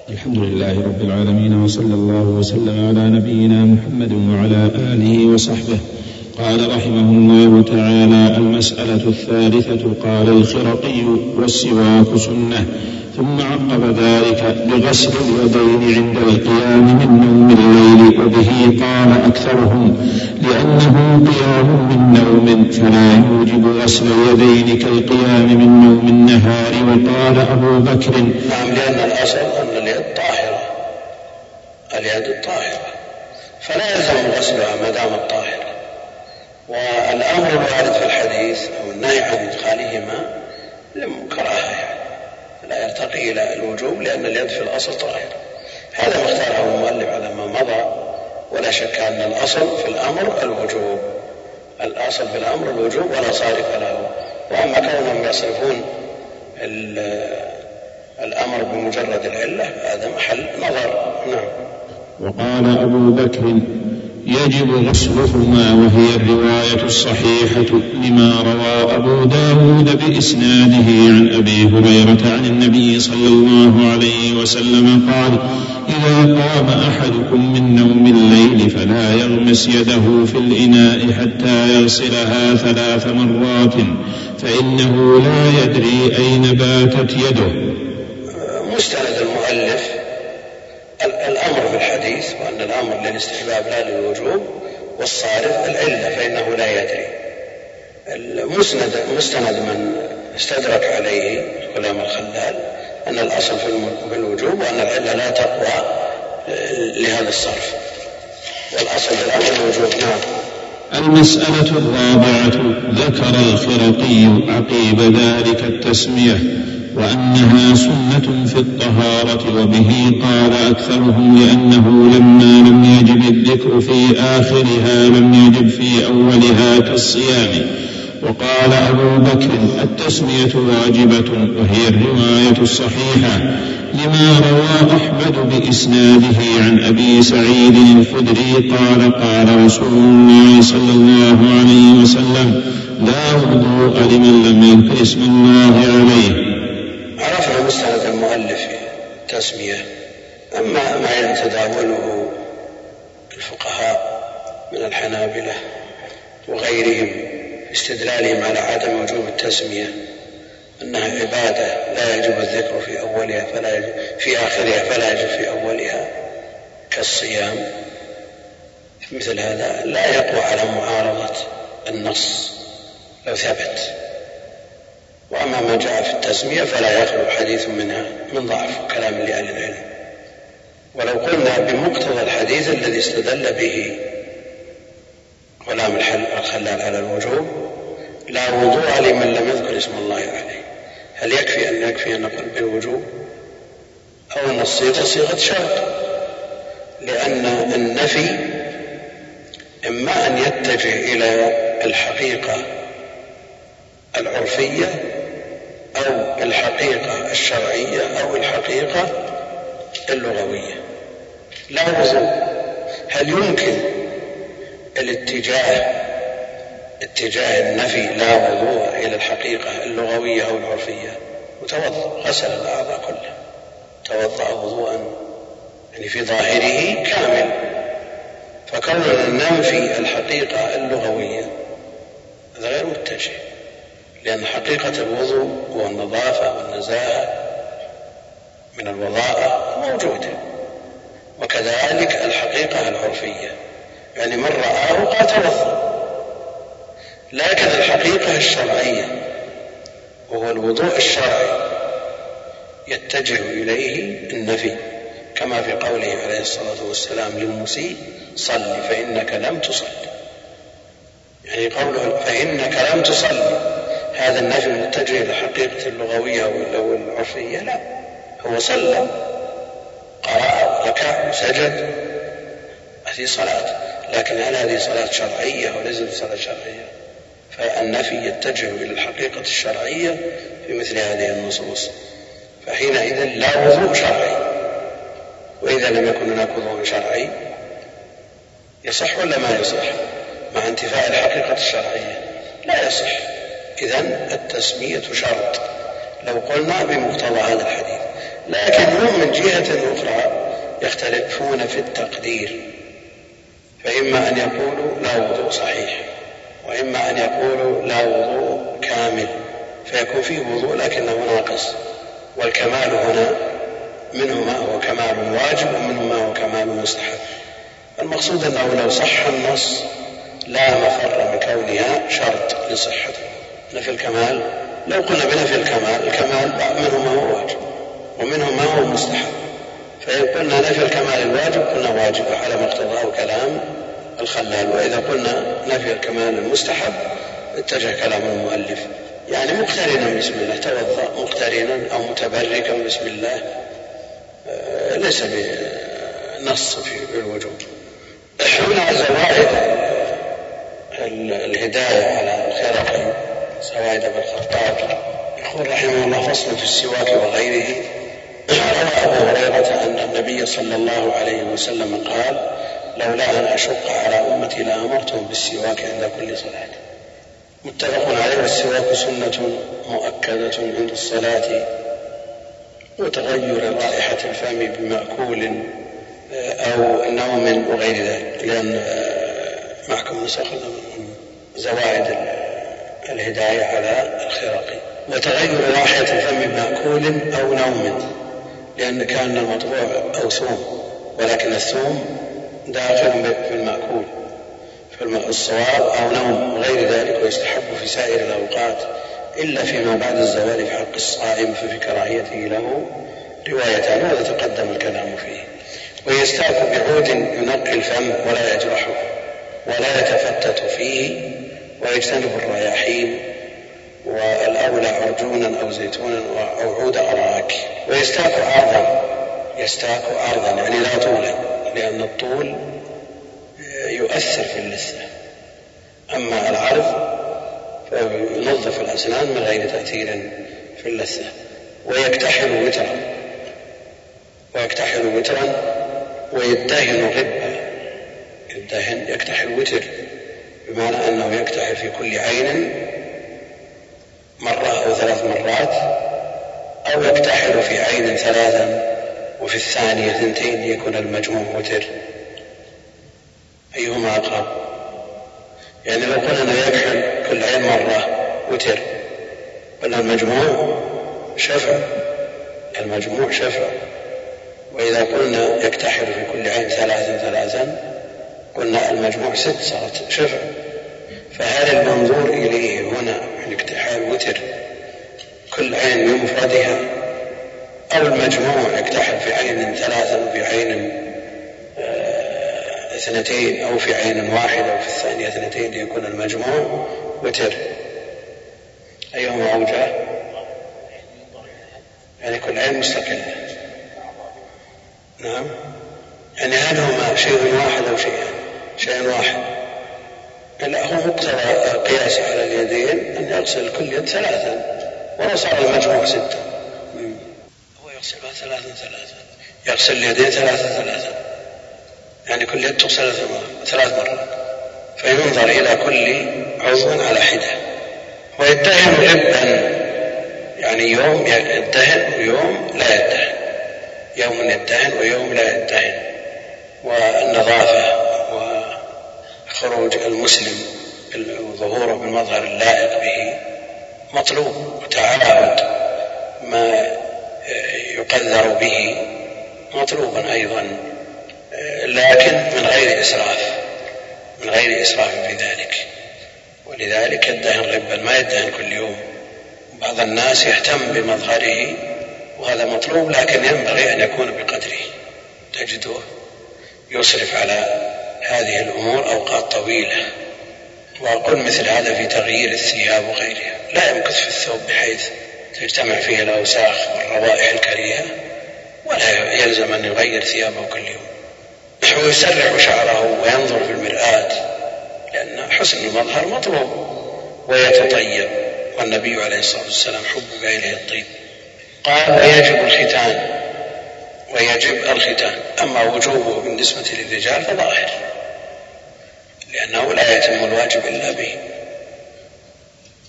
Speaker 2: الحمد لله رب العالمين وصلى الله وسلم على نبينا محمد وعلى آله وصحبه. قال رحمه الله تعالى المسألة الثالثة قال الخرقي والسواك سنة. ثم عقب ذلك بغسل اليدين عند القيام من نوم الليل وبه قال أكثرهم لأنه قيام من نوم فلا يوجب غسل اليدين كالقيام من نوم النهار. وقال أبو بكر
Speaker 1: نعم لأن الأصل أن اليد طاهرة. اليد الطاهرة فلا يلزم غسلها ما دامت طاهرة. والأمر الوارد في الحديث أو النهي عن إدخالهما للكراهة يعني لا يرتقي إلى الوجوب لأن اليد في الأصل طاهرة هذا ما اختاره المؤلف على ما مضى ولا شك أن الأصل في الأمر الوجوب. الأصل في الأمر الوجوب ولا صارف له. وأما كونهم يصرفون الأمر بمجرد العلة هذا محل نظر. نعم.
Speaker 2: وقال أبو بكر يجب غسلهما وهي الرواية الصحيحة لما روى أبو داود بإسناده عن أبي هريرة عن النبي صلى الله عليه وسلم قال إذا قام أحدكم من نوم الليل فلا يغمس يده في الإناء حتى يغسلها ثلاث مرات فإنه لا يدري أين باتت يده.
Speaker 1: مستند المؤلف الأمر في الحديث وأن الأمر للاستحباب لا للوجوب والصارف العلة فإنه لا يدري. المسند مستند من استدرك عليه كلام الخلال أن الأصل في الوجوب وأن العلة لا تقوى لهذا الصرف. والأصل في الأمر الوجوب نعم.
Speaker 2: المسألة الرابعة ذكر الخرقي عقيب ذلك التسمية. وأنها سنة في الطهارة وبه قال أكثرهم لأنه لما لم يجب الذكر في آخرها لم يجب في أولها كالصيام. وقال أبو بكر التسمية واجبة وهي الرواية الصحيحة لما روى أحمد بإسناده عن أبي سعيد الخدري قال قال رسول الله صلى الله عليه وسلم لا وضوء لمن لم يذكر اسم الله عليه.
Speaker 1: عرفنا مستند المؤلف في التسمية أما ما يتداوله الفقهاء من الحنابلة وغيرهم في استدلالهم على عدم وجوب التسمية أنها عبادة لا يجب الذكر في أولها فلا يجب في آخرها فلا يجب في أولها كالصيام. مثل هذا لا يقوى على معارضة النص لو ثبت. وأما ما جاء في التسمية فلا يخلو حديث منها من ضعف كلام لأهل العلم. ولو قلنا بمقتضى الحديث الذي استدل به غلام الخلال على الوجوب لا وضوء لمن لم يذكر اسم الله عليه. هل يكفي أن يكفي أن نقول بالوجوب أو أن الصيغة صيغة شرط؟ لأن النفي إما أن يتجه إلى الحقيقة العرفية أو الحقيقة الشرعية أو الحقيقة اللغوية. لا وضوء هل يمكن الاتجاه اتجاه النفي لا وضوء إلى الحقيقة اللغوية أو العرفية؟ وتوضأ غسل الأعضاء كلها. توضأ وضوءا يعني في ظاهره كامل. فكوننا ننفي الحقيقة اللغوية هذا غير متجه. لأن حقيقة الوضوء والنظافة والنزاهة من الوضاءة موجودة وكذلك الحقيقة العرفية. يعني من رآه قال توضأ لكن الحقيقة الشرعية وهو الوضوء الشرعي يتجه إليه النفي. كما في قوله عليه الصلاة والسلام للمسيء صل فإنك لم تصل يعني قوله فإنك لم تصلي. هذا النفي متجه إلى الحقيقة اللغوية أو العرفية لا. هو صلى. قرأ وركع وسجد. هذه صلاة. لكن هل هذه صلاة شرعية أو ليست صلاة شرعية؟ فالنفي يتجه إلى الحقيقة الشرعية في مثل هذه النصوص. فحينئذ لا وضوء شرعي. وإذا لم يكن هناك وضوء شرعي يصح ولا ما يصح؟ مع انتفاء الحقيقة الشرعية. لا يصح. إذا التسمية شرط. لو قلنا بمقتضى هذا الحديث. لكن هم من جهة أخرى يختلفون في التقدير. فإما أن يقولوا لا وضوء صحيح وإما أن يقولوا لا وضوء كامل. فيكون فيه وضوء لكنه ناقص. والكمال هنا منه ما هو كمال واجب ومنه ما هو كمال مستحب. المقصود أنه لو صح النص لا مفر من كونها شرط لصحته. نفي الكمال لو قلنا بنفي الكمال الكمال منه ما هو واجب ومنه ما هو مستحب. فإن قلنا نفي الكمال الواجب قلنا واجب على ما اقتضاه كلام الخلال. وإذا قلنا نفي الكمال المستحب اتجه كلام المؤلف. يعني مقترنا بسم الله توضأ مقترنا أو متبركا بسم الله. آه، ليس بنص في الوجوب هنا زوائد الهداية على خير زوائد بن الخطاب يقول رحمه الله فصل في السواك وغيره. روى أبو هريرة أن النبي صلى الله عليه وسلم قال لولا أن أشق على أمتي لأمرتهم بالسواك عند كل صلاة. متفق عليه والسواك سنة مؤكدة عند الصلاة وتغير رائحة الفم بمأكول آه، أو نوم وغير ذلك لأن آه، معكم نسخ زوائد الهداية على الخرق وتغير رائحة الفم بمأكول أو نوم لأن كان المطبوع أو ثوم ولكن الثوم داخل في المأكول الصواب أو نوم وغير ذلك ويستحب في سائر الأوقات إلا فيما بعد الزوال في حق الصائم ففي كراهيته له روايتان وهذا تقدم الكلام فيه. ويستاك بعود ينقي الفم ولا يجرحه ولا يتفتت فيه ويجتنب الرياحين والأولى عرجونا أو زيتونا أو عود أراك. ويستاك عرضا يستاك عرضا يعني لا طولا لأن الطول يؤثر في اللثة. أما العرض فينظف الأسنان من غير تأثير في اللثة. ويكتحل وترا ويكتحل وترا ويدهن غبا يدهن يكتحل وتر. بمعنى أنه يكتحل في كل عين مرة أو ثلاث مرات أو يكتحل في عين ثلاثا وفي الثانية ثنتين يكون المجموع وتر أيهما أقرب؟ يعني لو قلنا يكحل كل عين مرة وتر قلنا المجموع شفع المجموع شفع. وإذا قلنا يكتحل في كل عين ثلاثا ثلاثا قلنا المجموع ست صارت شفع فهل المنظور إليه هنا الاكتحال وتر. كل عين بمفردها أو المجموع يكتحل في عين ثلاثا وفي عين آه، اثنتين أو في عين واحدة وفي الثانية اثنتين ليكون المجموع وتر. أيهما أوجه؟ يعني كل عين مستقلة. نعم. يعني هل هما شيء واحد أو شيئان شيء واحد. لا هو مقتضى قياسه على اليدين أن يغسل كل يد ثلاثا ولو صار المجموع ستة. هو يغسلها ثلاثا ثلاثا. يغسل اليدين ثلاثا ثلاثا. يعني كل يد تغسل ثلاث مرات فينظر إلى كل عضو على حدة. ويدهن لبا يعني يوم يدهن ويوم لا يدهن يوم يدهن ويوم لا يدهن والنظافة وخروج المسلم وظهوره بالمظهر اللائق به مطلوب وتعاهد ما يقدر به مطلوبا أيضا لكن من غير إسراف من غير إسراف في ذلك. ولذلك يدهن غبا ما يدهن كل يوم. بعض الناس يهتم بمظهره وهذا مطلوب لكن ينبغي أن يكون بقدره. تجده يصرف على هذه الأمور أوقات طويلة. وأقول مثل هذا في تغيير الثياب وغيرها. لا يمكث في الثوب بحيث تجتمع فيه الأوساخ والروائح الكريهة ولا يلزم أن يغير ثيابه كل يوم. ويسرح شعره وينظر في المرآة لأن حسن المظهر مطلوب ويتطيب. والنبي عليه الصلاة والسلام حبب إليه الطيب. قال ويجب الختان. ويجب الختان. أما وجوبه بالنسبة للرجال فظاهر لأنه لا يتم الواجب إلا به.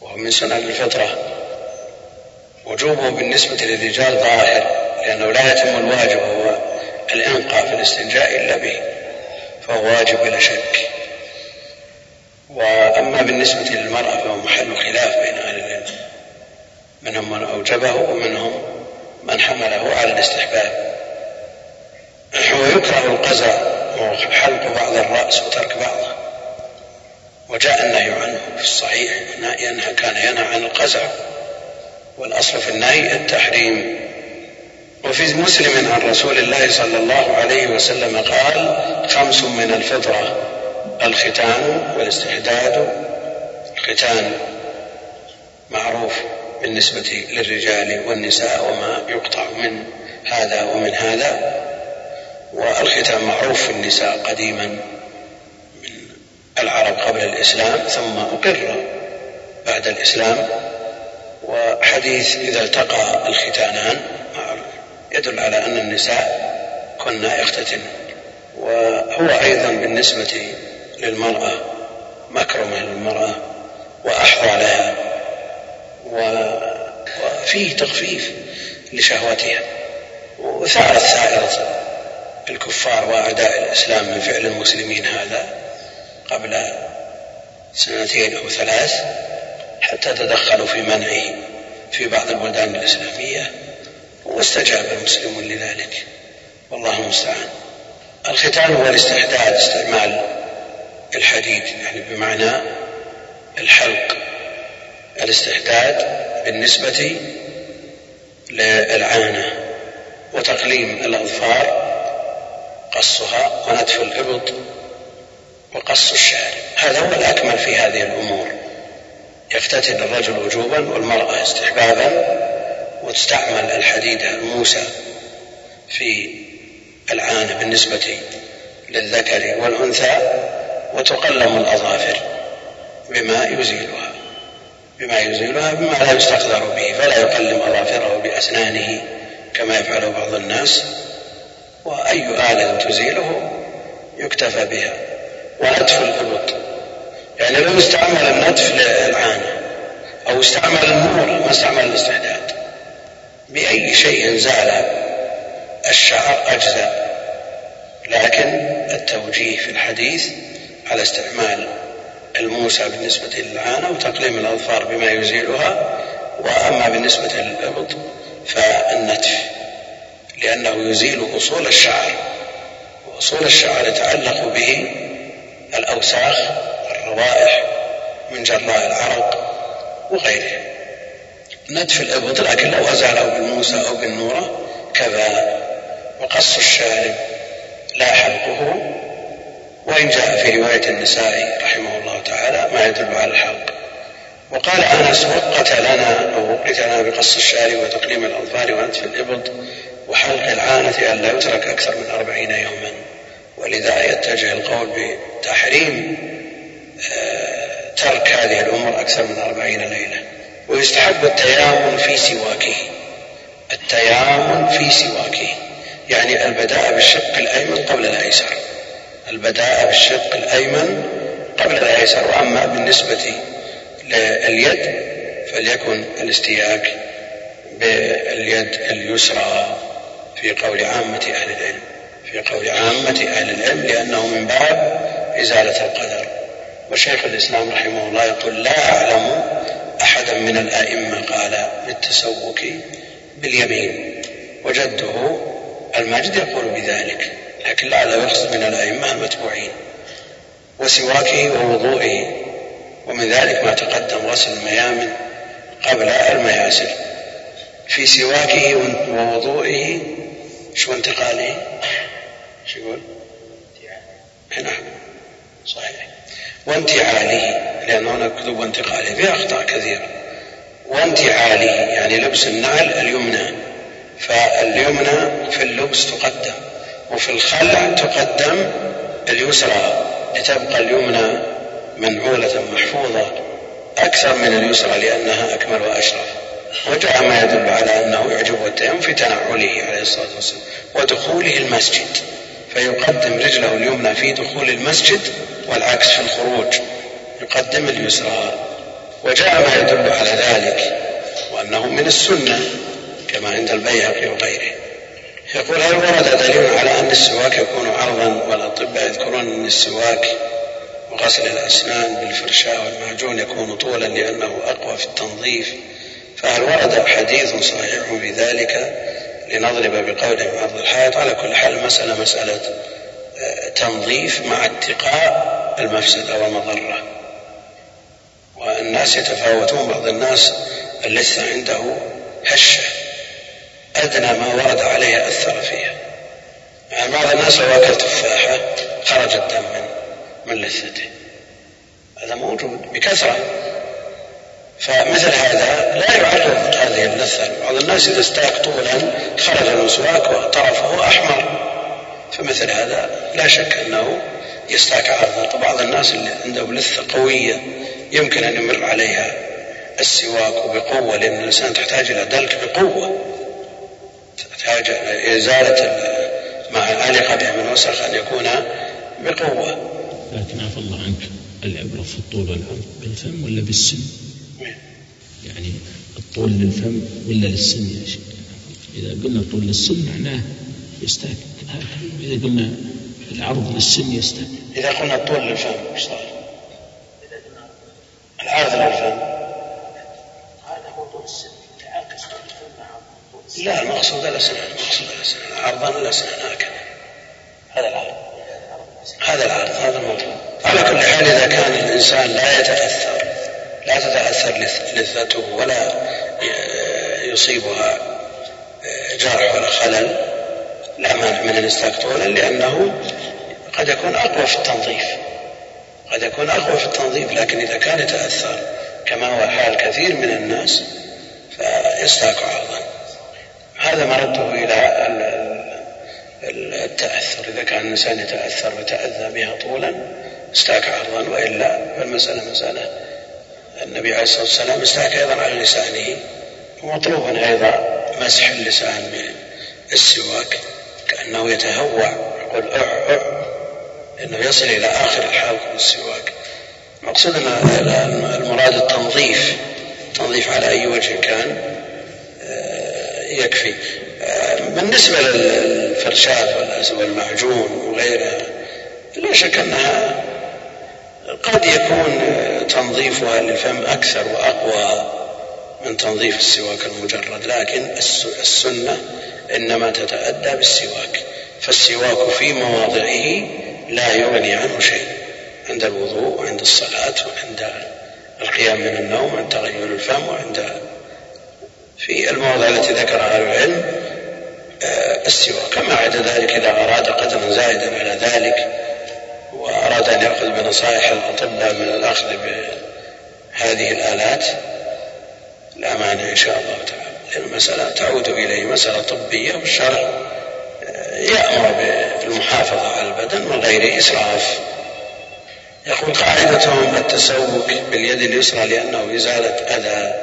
Speaker 1: وهو من سنن الفطرة وجوبه بالنسبة للرجال ظاهر لأنه لا يتم الواجب هو الإنقاء في الاستنجاء إلا به فهو واجب بلا شك. وأما بالنسبة للمرأة فهو محل خلاف بين أهل العلم منهم من أوجبه ومنهم من حمله على الاستحباب. ويكره القزع وحلق بعض الرأس وترك بعضه وجاء النهي عنه في الصحيح ينهى كان ينهى عن القزع والأصل في النهي التحريم. وفي مسلم عن رسول الله صلى الله عليه وسلم قال خمس من الفطرة. الختان والاستحداد. الختان معروف بالنسبة للرجال والنساء وما يقطع من هذا ومن هذا. والختان معروف في النساء قديما من العرب قبل الإسلام ثم أقر بعد الإسلام وحديث إذا التقى الختانان يدل على أن النساء كنا يختتن وهو أيضا بالنسبة للمرأة مكرمة للمرأة وأحظى لها وفيه تخفيف لشهوتها وثارت ثائرة الكفار وأعداء الإسلام من فعل المسلمين هذا قبل سنتين أو ثلاث حتى تدخلوا في منعه في بعض البلدان الإسلامية واستجاب المسلمون لذلك. والله المستعان. الختان هو الاستحداد استعمال الحديد يعني بمعنى الحلق. الاستحداد بالنسبة للعانة وتقليم الأظفار قصها ونتف الإبط وقص الشعر. هذا هو الأكمل في هذه الأمور. يفتتن الرجل وجوبا والمرأة استحبابا وتستعمل الحديدة الموسى في العانة بالنسبة للذكر والأنثى وتقلم الأظافر بما يزيلها بما يزيلها بما لا يستقدر به فلا يقلم أظافره بأسنانه كما يفعل بعض الناس. وأي آلة تزيله يكتفى بها. ونتف الإبط يعني لو استعمل النتف للعانة أو استعمل النور ما استعمل الاستحداد بأي شيء زال الشعر أجزاء لكن التوجيه في الحديث على استعمال الموسى بالنسبة للعانة وتقليم الأظفار بما يزيلها. وأما بالنسبة للإبط فالنتف. لأنه يزيل أصول الشعر وأصول الشعر يتعلق به الأوساخ والروائح من جراء العرق وغيره. نتف الإبط لكن لو أزاله بالموسى أو بالنورة كفى وقص الشارب لا حلقه. وإن جاء في رواية النسائي رحمه الله تعالى ما يدل على الحلق. وقال أنس وقت لنا أو وقت لنا بقص الشارب وتقليم الأظفار ونتف الإبط وحلق العانة ألا يترك أكثر من أربعين يوما. ولذا يتجه القول بتحريم آه، ترك هذه الأمور أكثر من أربعين ليلة. ويستحب التيامن في سواكه. التيامن في سواكه. يعني البداء بالشق الأيمن قبل الأيسر. البداء بالشق الأيمن قبل الأيسر. وأما بالنسبة لليد فليكن الاستياك باليد اليسرى. في قول عامة أهل العلم في قول عامة أهل العلم لأنه من باب إزالة القدر. وشيخ الإسلام رحمه الله يقول لا أعلم أحدا من الأئمة قال بالتسوك باليمين. وجده المجد يقول بذلك لكن لعله يقصد من الأئمة المتبوعين. وسواكه ووضوئه ومن ذلك ما تقدم غسل الميامن قبل المياسر. في سواكه ووضوئه شو انتقاله شو يقول نعم. صحيح. وانتعاله لأن هناك كتب وانتقاله فيها أخطاء كثيرة وانتعاله يعني لبس النعل اليمنى. فاليمنى في اللبس تقدم وفي الخلع تقدم اليسرى. لتبقى اليمنى منعولة محفوظة أكثر من اليسرى لأنها أكمل وأشرف. وجاء ما يدل على أنه يعجبه التيمم في تنعله عليه الصلاة والسلام ودخوله المسجد فيقدم رجله اليمنى في دخول المسجد والعكس في الخروج يقدم اليسرى. وجاء ما يدل على ذلك وأنه من السنة كما عند البيهقي وغيره. يقول هل ورد دليل على أن السواك يكون عرضا والأطباء يذكرون أن السواك وغسل الأسنان بالفرشاة والمعجون يكون طولا لأنه أقوى في التنظيف فهل ورد حديث صحيح في ذلك لنضرب بقوله عرض الحائط على كل حال المسألة مسألة آه، تنظيف مع اتقاء المفسدة والمضرة والناس يتفاوتون بعض الناس اللثة عنده هشة. أدنى ما ورد عليه أثر فيها. يعني بعض الناس لو أكل تفاحة خرج الدم من من لثته هذا موجود بكثرة. فمثل هذا لا يعرض هذه اللثة بعض الناس إذا استاق طولا خرج المسواك وطرفه أحمر فمثل هذا لا شك أنه يستاك عرضا بعض الناس اللي عنده لثة قوية يمكن أن يمر عليها السواك بقوة لأن الإنسان تحتاج إلى دلك بقوة. تحتاج إزالة ما علق به من وسخ أن يكون بقوة.
Speaker 3: لكن عفى الله عنك العبرة في الطول والعرض بالفم ولا بالسن؟ يعني الطول للفم ولا للسن يا شيخ؟ إذا قلنا طول للسن معناه يستاك إذا قلنا العرض للسن يستاك
Speaker 1: إذا قلنا الطول للفم إيش صار؟ العرض للفم. هذا هو طول السن. تعاكس لا المقصود الأسنان المقصود الأسنان عرضا الأسنان هكذا. هذا العرض. هذا العرض. هذا المطلوب. على كل حال إذا كان الإنسان لا يتأثر لا تتأثر لذته ولا يصيبها جرح ولا خلل لا مانع من الاستاك طولا لأنه قد يكون أقوى في التنظيف. قد يكون أقوى في التنظيف لكن إذا كان يتأثر كما هو حال كثير من الناس فيستاك عرضا هذا مرده إلى التأثر. إذا كان الإنسان يتأثر ويتأذى بها طولا استاك عرضا وإلا فالمسألة مسألة النبي عليه الصلاة والسلام استاك أيضا على لسانه ومطلوب أيضا مسح اللسان بالسواك كأنه يتهوع يقول أع أع لأنه يصل إلى آخر الحلق بالسواك. المقصود أن المراد التنظيف التنظيف على أي وجه كان آه، يكفي. آه، بالنسبة للفرشات والمعجون وغيرها لا شك أنها قد يكون تنظيفها للفم أكثر وأقوى من تنظيف السواك المجرد لكن السنة إنما تتأدى بالسواك. فالسواك في مواضعه لا يغني عنه شيء عند الوضوء وعند الصلاة وعند القيام من النوم وعند تغير الفم وعند في المواضع التي ذكرها أهل العلم آه، السواك. كما عدا ذلك إذا أراد قدرا زائدا على ذلك وأراد أن يأخذ بنصائح الأطباء من الأخذ بهذه الآلات لا مانع إن شاء الله تعالى. لأن المسألة تعود إليه مسألة طبية والشرع يأمر بالمحافظة على البدن من غير إسراف. يقول قاعدتهم التسوق باليد اليسرى لأنه إزالة أذى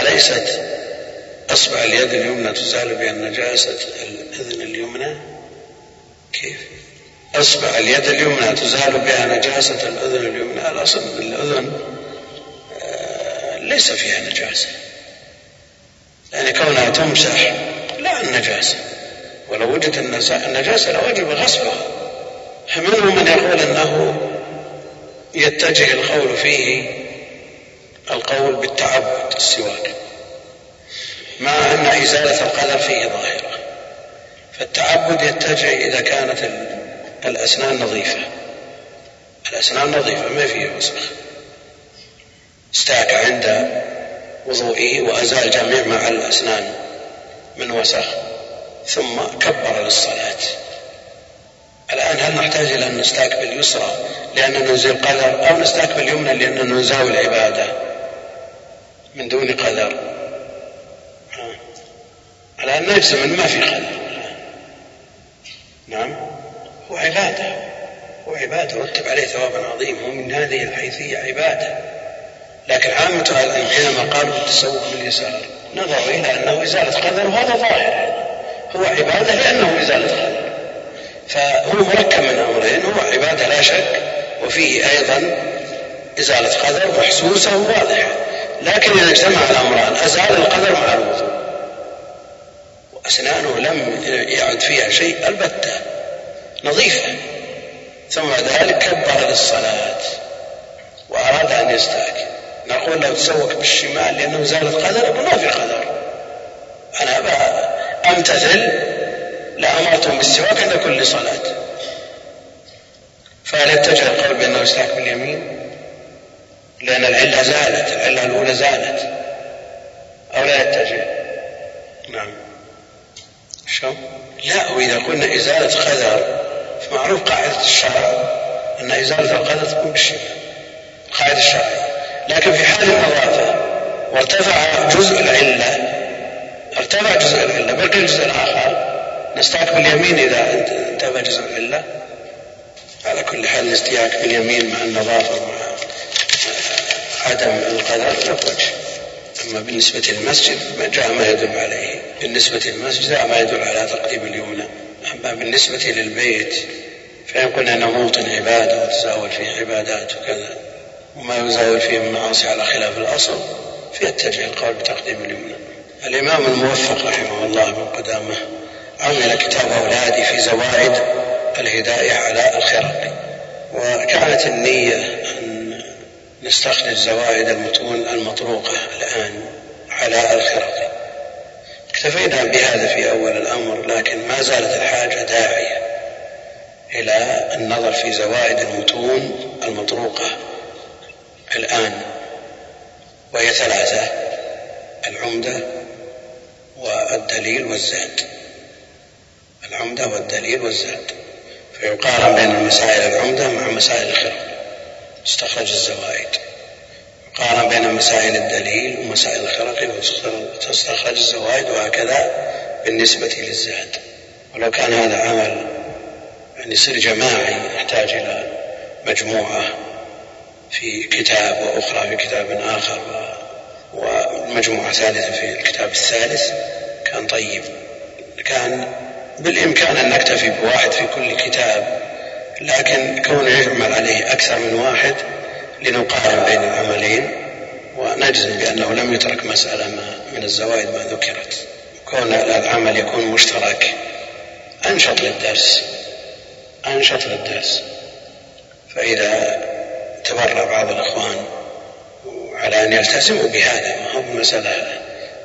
Speaker 1: أليست أصبع اليد اليمنى تزال بها النجاسة الأذن اليمنى؟ كيف؟ أصبع اليد اليمنى تزال بها نجاسة الأذن اليمنى؟ الأصل الأذن آه، ليس فيها نجاسة. يعني كونها تمسح لا النجاسة ولو وجدت النجاسة لوجب غسلها فمنهم من يقول أنه يتجه القول فيه القول بالتعبد السواك. مع أن إزالة القدر فيه ظاهرة. فالتعبد يتجه إذا كانت الأسنان نظيفة. الأسنان نظيفة ما فيها وسخ استاك عند وضوئه وأزال جميع ما على الأسنان من وسخ ثم كبر للصلاة. الآن هل نحتاج إلى أن نستاك باليسرى لأننا نزيل قدر أو نستاك باليمنى لأننا نزاول العبادة من دون قدر؟ الآن نجزم ما في قدر. نعم. هو عبادة هو عبادة رتب عليه ثواب عظيم ومن هذه الحيثية عبادة. لكن عامة العلم حينما قالوا التسوق باليسار. نظروا إلى أنه إزالة قدر وهذا ظاهر. هو عبادة لأنه إزالة قدر. فهو مركب من أمرين. هو عبادة لا شك. وفيه أيضا إزالة قدر محسوسة وواضحة لكن إذا اجتمع الأمران أزال القدر مع الوضوء. وأسنانه لم يعد فيها شيء البتة. نظيفة. ثم ذلك كبر للصلاة وأراد أن يستاك نقول له تسوق بالشمال لأنه زال يقول ما في قدر. أنا أمتثل لأمرتهم بالسواك عند كل صلاة. فهل يتجه القول بأنه يستاك باليمين لأن العلة زالت العلة الأولى زالت. أو لا يتجه؟ نعم. شو؟ لا وإذا قلنا إزالة قدر فمعروف قاعدة الشرع أن إزالة القدر تكون بالشمال القاعدة الشرعية لكن في حال النظافة وارتفع جزء العلة ارتفع جزء العلة بقي الجزء الآخر نستاك باليمين إذا انتفى جزء العلة. على كل حال الاستياك باليمين مع النظافة ومع عدم القدر له وجه أما بالنسبة للمسجد ما جاء ما يدل عليه. بالنسبة للمسجد ما يدل على تقديم اليمنى. أما بالنسبة للبيت فإن قلنا أنه موطن عبادة وتزاول فيه عبادات وكذا وما يزاول فيه من معاصي على خلاف الأصل فيتجه القول بتقديم اليمنى الإمام الموفق رحمه الله بن قدامة عمل كتاب أولادي في زوائد الهداية على الخرق وكانت النية أن نستخرج زوائد المتون المطروقة الآن على الخرق اكتفينا بهذا في أول الأمر لكن ما زالت الحاجة داعية إلى النظر في زوائد المتون المطروقة الآن وهي ثلاثة العمدة والدليل والزاد. العمدة والدليل والزاد. فيقارن بين المسائل العمدة مع مسائل الخرق استخرج الزوائد. يقارن بين مسائل الدليل ومسائل الخرق وتستخرج الزوائد وهكذا بالنسبة للزاد ولو كان هذا عمل يعني يصير جماعي يحتاج إلى مجموعة في كتاب وأخرى في كتاب آخر ومجموعة ثالثة في الكتاب الثالث كان طيب. كان بالإمكان أن نكتفي بواحد في كل كتاب لكن كونه يعمل عليه أكثر من واحد لنقارن بين العملين ونجزم بأنه لم يترك مسألة ما من الزوائد ما ذكرت. كون العمل يكون مشترك أنشط للدرس أنشط للدرس. فإذا تبرع بعض الإخوان على أن يلتزموا بهذا ما هو مسألة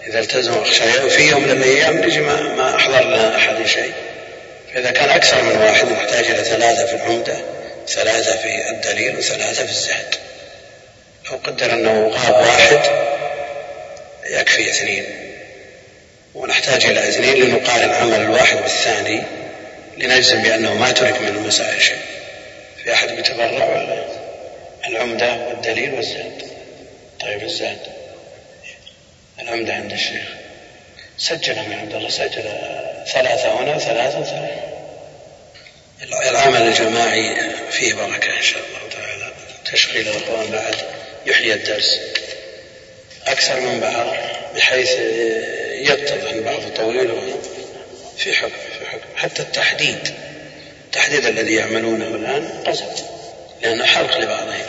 Speaker 1: إذا التزموا أخشى في يوم من الأيام نجي ما, ما أحضر لنا أحد شيء. فإذا كان أكثر من واحد نحتاج إلى ثلاثة في العمدة ثلاثة في الدليل وثلاثة في الزهد. لو قدر أنه غاب واحد يكفي اثنين ونحتاج إلى اثنين لنقارن عمل الواحد بالثاني لنجزم بأنه ما ترك من المسائل شيء. في أحد بيتبرع ولا؟ العمدة والدليل والزهد طيب الزهد العمدة عند الشيخ. سجلهم يا عبد الله سجل ثلاثة هنا ثلاثة ثلاثة العمل الجماعي فيه بركة إن شاء الله تعالى. تشغيل الأخوان بعد. يحيي الدرس. أكثر من بعض بحيث يتضح البعض طويل في حكم في حكم. حتى التحديد التحديد الذي يعملونه الآن قصد لأنه حرق لبعضهم.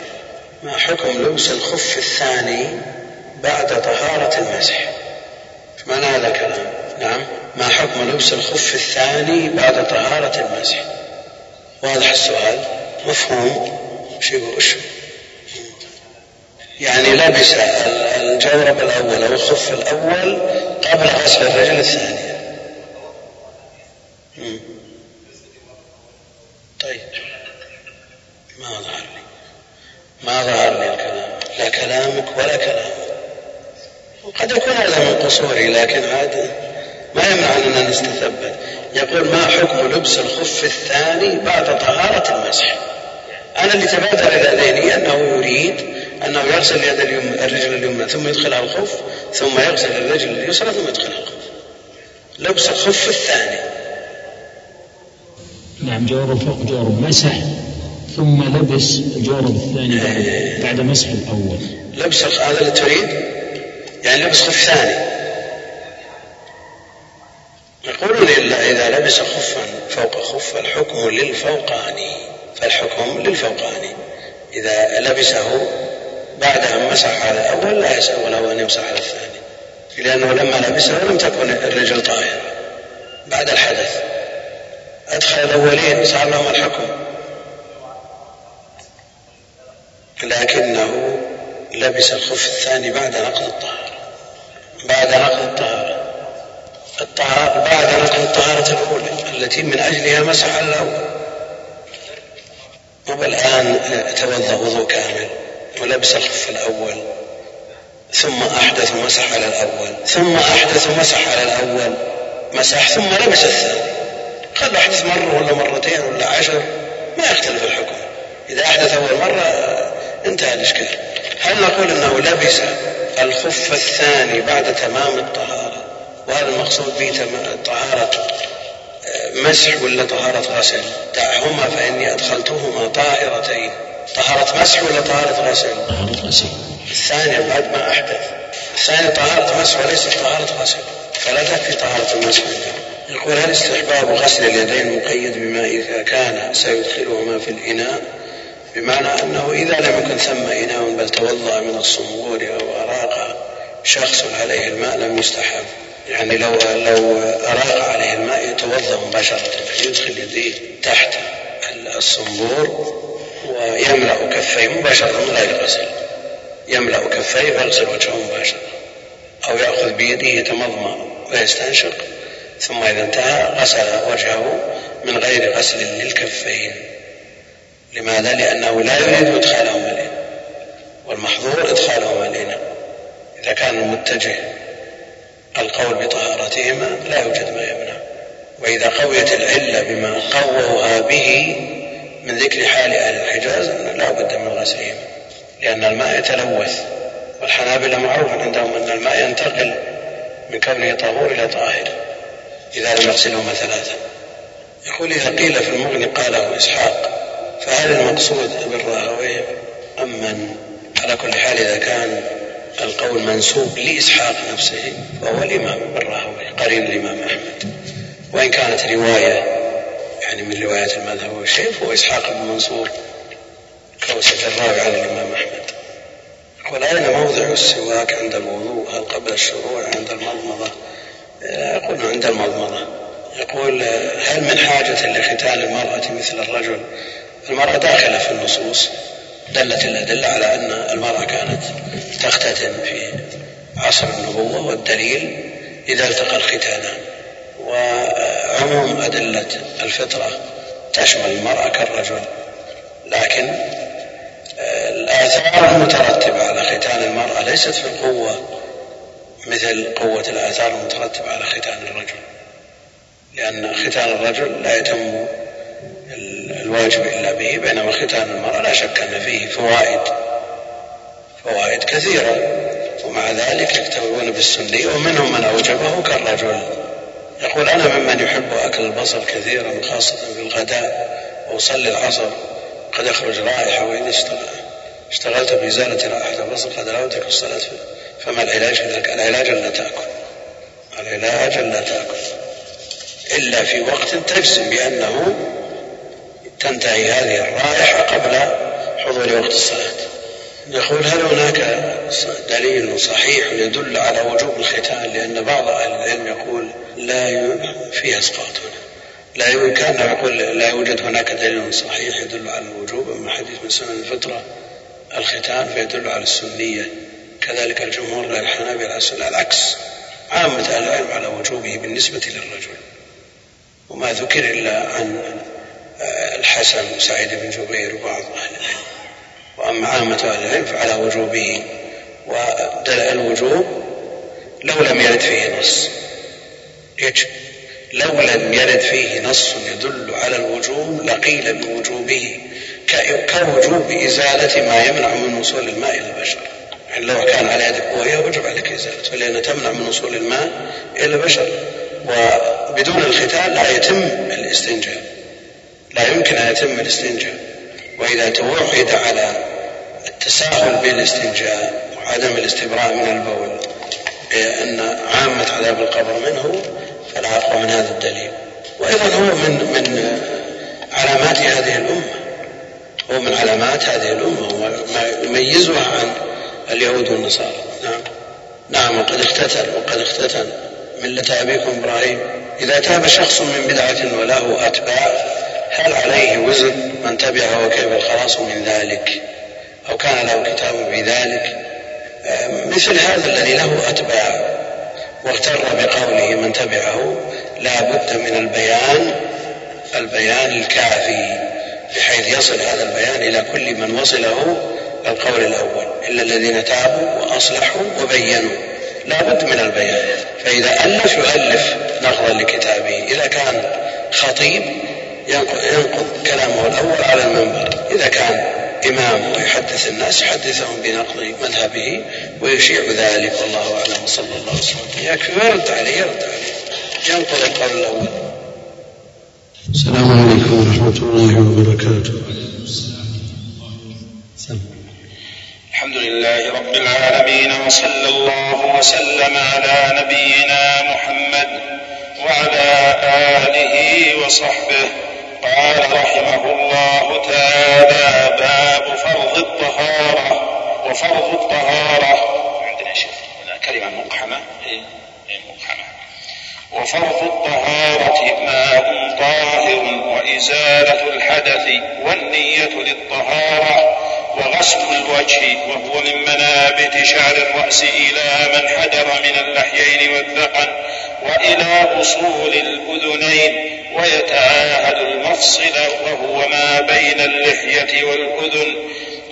Speaker 1: ما حكم لبس الخف الثاني بعد طهارة المسح؟ معنى هذا الكلام. نعم. ما حكم لبس الخف الثاني بعد طهارة المسح؟ واضح السؤال؟ مفهوم؟ يقول يعني لبس الجورب الأول أو الخف الأول قبل غسل الرجل الثانية طيب. ما ظهر لي. ما ظهر لي الكلام. لا كلامك ولا كلامك. وقد يكون هذا من قصوري لكن عاد ما يمنع أننا نستثبت يقول ما حكم لبس الخف الثاني بعد طهارة المسح؟ أنا اللي تبادر إلى ذهني أنه يريد أنه يغسل اليد اليمنى الرجل اليمنى ثم يدخلها الخف ثم يغسل الرجل اليسرى ثم يدخلها الخف لبس الخف الثاني.
Speaker 4: نعم جورب فوق جورب مسح ثم لبس الجورب الثاني بعد, إيه. بعد مسح الأول.
Speaker 1: لبس هذا اللي تريد؟ يعني لبس خف ثاني يقولون إلا إذا لبس خفا فوق خف الحكم للفوقاني. فالحكم للفوقاني. إذا لبسه بعد أن مسح على الأول لا يسأل له أن يمسح على الثاني. لأنه لما لبسه لم تكن الرجل طاهرة بعد الحدث. أدخل الأولين صار لهم الحكم. لكنه لبس الخف الثاني بعد نقض الطهارة. بعد نقض الطهارة. الطهارة بعد نقض الطهارة الأولى التي من أجلها مسح الأول. والآن توضأ وضوء كامل. ولبس الخف الأول ثم أحدث ومسح على الأول ثم أحدث ومسح على الأول مسح ثم لبس الثاني. قد أحدث مرة ولا مرتين ولا عشر ما يختلف الحكم. إذا أحدث أول مرة انتهى الإشكال. هل نقول أنه لبس الخف الثاني بعد تمام الطهارة؟ وهذا المقصود به طهارة آه، مسح ولا طهارة غسل؟ دعهما فإني أدخلتهما طاهرتين طهارة مسح ولا طهارة غسل؟
Speaker 4: طهارة غسل.
Speaker 1: الثانية بعد ما أحدث. الثانية طهارة مسح وليست طهارة غسل. فلا تكفي طهارة المسح يقول هل استحباب غسل اليدين مقيد بما إذا كان سيدخلهما في الإناء؟ بمعنى أنه إذا لم يكن ثم إناء بل توضأ من الصنبور أو أراق شخص عليه الماء لم يستحب. يعني لو لو أراق عليه الماء يتوضأ مباشرة يدخل يديه تحت الصنبور ويملأ كفيه مباشرة من غير غسل. يملأ كفيه ويغسل وجهه مباشرة. أو يأخذ بيده يتمضمض ويستنشق. ثم إذا انتهى غسل وجهه من غير غسل للكفين. لماذا؟ لأنه لا يريد إدخالهما الإناء والمحظور إدخالهما الإناء إذا كان المتجه القول بطهارتهما لا يوجد ما يمنع. وإذا قويت العلة بما قووها به من ذكر حال أهل الحجاز أن لا بد من غسلهم لأن الماء يتلوث والحنابلة معروف عندهم أن الماء ينتقل من كونه طهور إلى طاهر إذا لم يغسلهما ثلاثة. يقول إذا قيل في المغني قاله إسحاق فهل المقصود بالراهوي أم من على كل حال إذا كان القول منسوب لإسحاق نفسه فهو الإمام الراهوي قرين الإمام أحمد. وإن كانت رواية يعني من روايات المذهب والشيخ هو إسحاق بن منصور كوسة الراوي عن الإمام أحمد. أين موضع السواك عند الوضوء هل قبل الشروع عند المضمضة؟ يقول عند المضمضة. يقول هل من حاجة لختان المرأة مثل الرجل؟ المرأة داخلة في النصوص دلت الأدلة على أن المرأة كانت تختتن في عصر النبوة والدليل إذا التقى الختانان وعموم أدلة الفطرة تشمل المرأة كالرجل لكن آه، الآثار المترتبة على ختان المرأة ليست في القوة مثل قوة الآثار المترتبة على ختان الرجل لأن ختان الرجل لا يتم الواجب إلا به بينما ختان المرأة لا شك أن فيه فوائد فوائد كثيرة ومع ذلك يكتفون بالسنية ومنهم من أوجبه كالرجل. يقول أنا ممن يحب أكل البصل كثيرا خاصة في الغداء وأصلي العصر قد يخرج رائحة وإذا اشتغلت بإزالة رائحة البصل قد لا أدرك الصلاة فما العلاج في ذلك؟ العلاج ألا تأكل. العلاج ألا تأكل. إلا في وقت تجزم بأنه تنتهي هذه الرائحة قبل حضور وقت الصلاة. يقول هل هناك دليل صحيح يدل على وجوب الختان لأن بعض أهل العلم يقول لا فيها إسقاط هنا. لا يمكن يقول لا يوجد هناك دليل صحيح يدل على الوجوب أما حديث من سنن الفطرة الختان فيدل على السنية. كذلك الجمهور لا الحنابلة على العكس عامة أهل العلم على وجوبه بالنسبة للرجل. وما ذكر إلا عن الحسن وسعيد بن جبير وبعض أهل وأما عامة أهل العلم فعلى وجوبه والوجوب لو لم يرد فيه نص. يجب لو لم يرد فيه نص يدل على الوجوب لقيل بوجوبه كوجوب إزالة ما يمنع من وصول الماء إلى البشر. يعني لو كان على يدك بويه وجب عليك إزالته لأنها تمنع من وصول الماء إلى البشر. وبدون الختان لا يتم الاستنجاء. لا يمكن أن يتم الاستنجاء. وإذا توحد على التساهل بالاستنجاء وعدم الاستبراء من البول بأن عامة عذاب القبر منه فلا أقوى من هذا الدليل. وأيضا هو من من علامات هذه الأمة. هو من علامات هذه الأمة وما يميزها عن اليهود والنصارى. نعم. نعم وقد اختتن وقد اختتن ملة أبيكم إبراهيم. إذا تاب شخص من بدعة وله أتباع هل عليه وزن من تبعه وكيف الخلاص من ذلك أو كان له كتاب في ذلك مثل هذا الذي له أتباع واغتر بقوله من تبعه لا بد من البيان البيان الكافي بحيث يصل هذا البيان إلى كل من وصله القول الأول. إلا الذين تابوا وأصلحوا وبينوا لا بد من البيان. فإذا ألف يؤلف نقضا لكتابه. إذا كان خطيب ينقض كلامه الأول على المنبر. إذا كان إمام ويحدث الناس يحدثهم بنقض مذهبه ويشيع ذلك. والله أعلم. صلى الله عليه وسلم يكفي ويرد عليه؟ يرد عليه. ينقض القول الأول.
Speaker 3: السلام عليكم ورحمة الله وبركاته.
Speaker 2: الحمد لله رب العالمين وصلى الله وسلم على نبينا محمد وعلى آله وصحبه. قال رحمه الله تعالى باب فرض الطهارة. وفرض الطهارة. عندنا شيخ كلمة مقحمة. إيه؟ إيه مقحمة. وفرض الطهارة ماء طاهر وإزالة الحدث والنية للطهارة وغسل الوجه وهو من منابت شعر الرأس إلى من حدر من اللحيين والذقن وإلى أصول الأذنين ويتعاهد المفصل وهو ما بين اللحية والأذن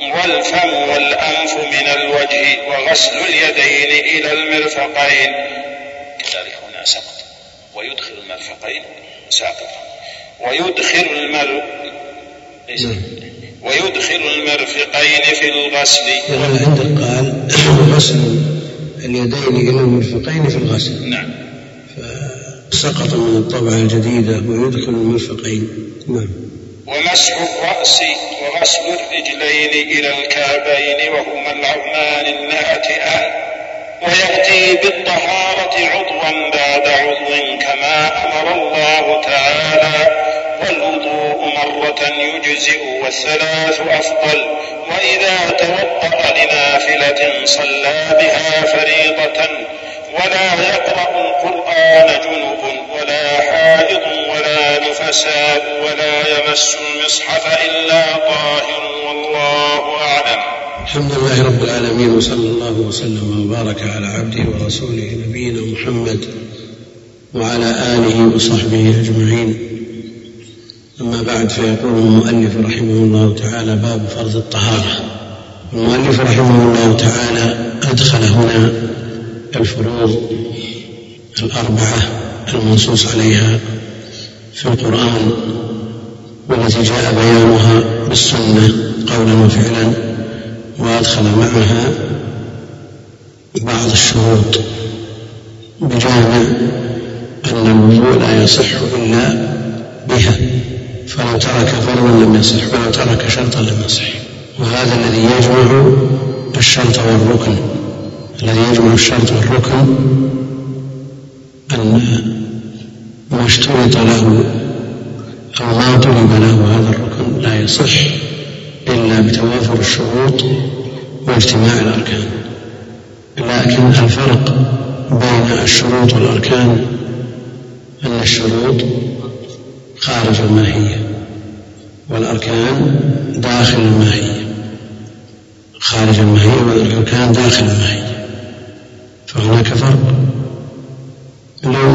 Speaker 2: والفم والأنف من الوجه وغسل اليدين إلى المرفقين. كذلك هنا سقط. ويدخل المرفقين ساقطا. ويدخل المر نعم. ويدخل المرفقين في الغسل.
Speaker 1: عندك قال غسل اليدين إلى المرفقين في الغسل.
Speaker 2: نعم.
Speaker 1: سقط من الطبعة الجديدة ويدخل المرفقين نعم.
Speaker 2: ومسح الرأس وغسل الرجلين إلى الكعبين وهما العظمان الناتئان ويأتي بالطهارة عضوا بعد عضو كما أمر الله تعالى والوضوء مرة يجزئ والثلاث أفضل وإذا توضأ لنافلة صلى بها فريضة ولا يقرأ القرآن جنب ولا حائض ولا نفساء ولا يمس المصحف إلا طاهر والله أعلم.
Speaker 1: الحمد لله رب العالمين وصلى الله وسلم وبارك على عبده ورسوله نبينا محمد وعلى آله وصحبه أجمعين. أما بعد فيقول المؤلف رحمه الله تعالى باب فرض الطهارة. المؤلف رحمه الله تعالى أدخل هنا الفروض الأربعة المنصوص عليها في القرآن والتي جاء بيانها بالسنة قولا وفعلا وأدخل معها بعض الشروط بجامع أن الوضوء لا يصح إلا بها فلو ترك فرضا لم يصح ولو ترك شرطا لم يصح وهذا الذي يجمع الشرط والركن. الذي يجمع الشرط والركن أن ما اشترط له أو ما طلب له هذا الركن لا يصح إلا بتوافر الشروط واجتماع الأركان. لكن الفرق بين الشروط والأركان أن الشروط خارج الماهية والأركان داخل الماهية خارج الماهية والأركان داخل الماهية فهناك فرق لو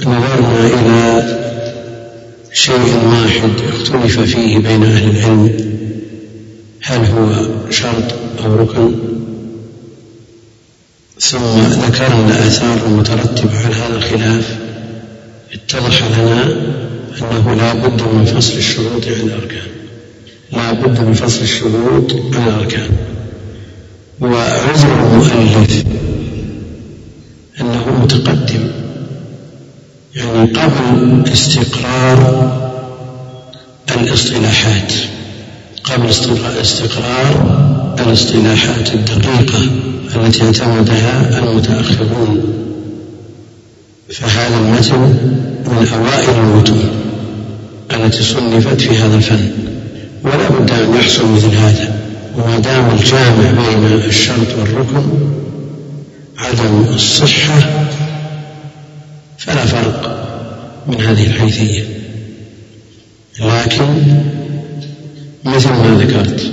Speaker 1: نظرنا إلى شيء واحد اختلف فيه بين أهل العلم. هل هو شرط أو ركن؟ ثم ذكرنا الآثار المترتبة على هذا الخلاف. اتضح لنا أنه لا بد من فصل الشروط عن الأركان. لا بد من فصل الشروط عن الأركان. وعذر المؤلف أنه متقدم. يعني قبل استقرار الاصطلاحات. قبل استقرار الاصطلاحات الدقيقة التي اعتمدها المتأخرون. فهذا المتن من أوائل المتون التي صنفت في هذا الفن. ولا بد أن يحصل مثل هذا. وما دام الجامع بين الشرط والركن عدم الصحة. فلا فرق من هذه الحيثية. لكن مثل ما ذكرت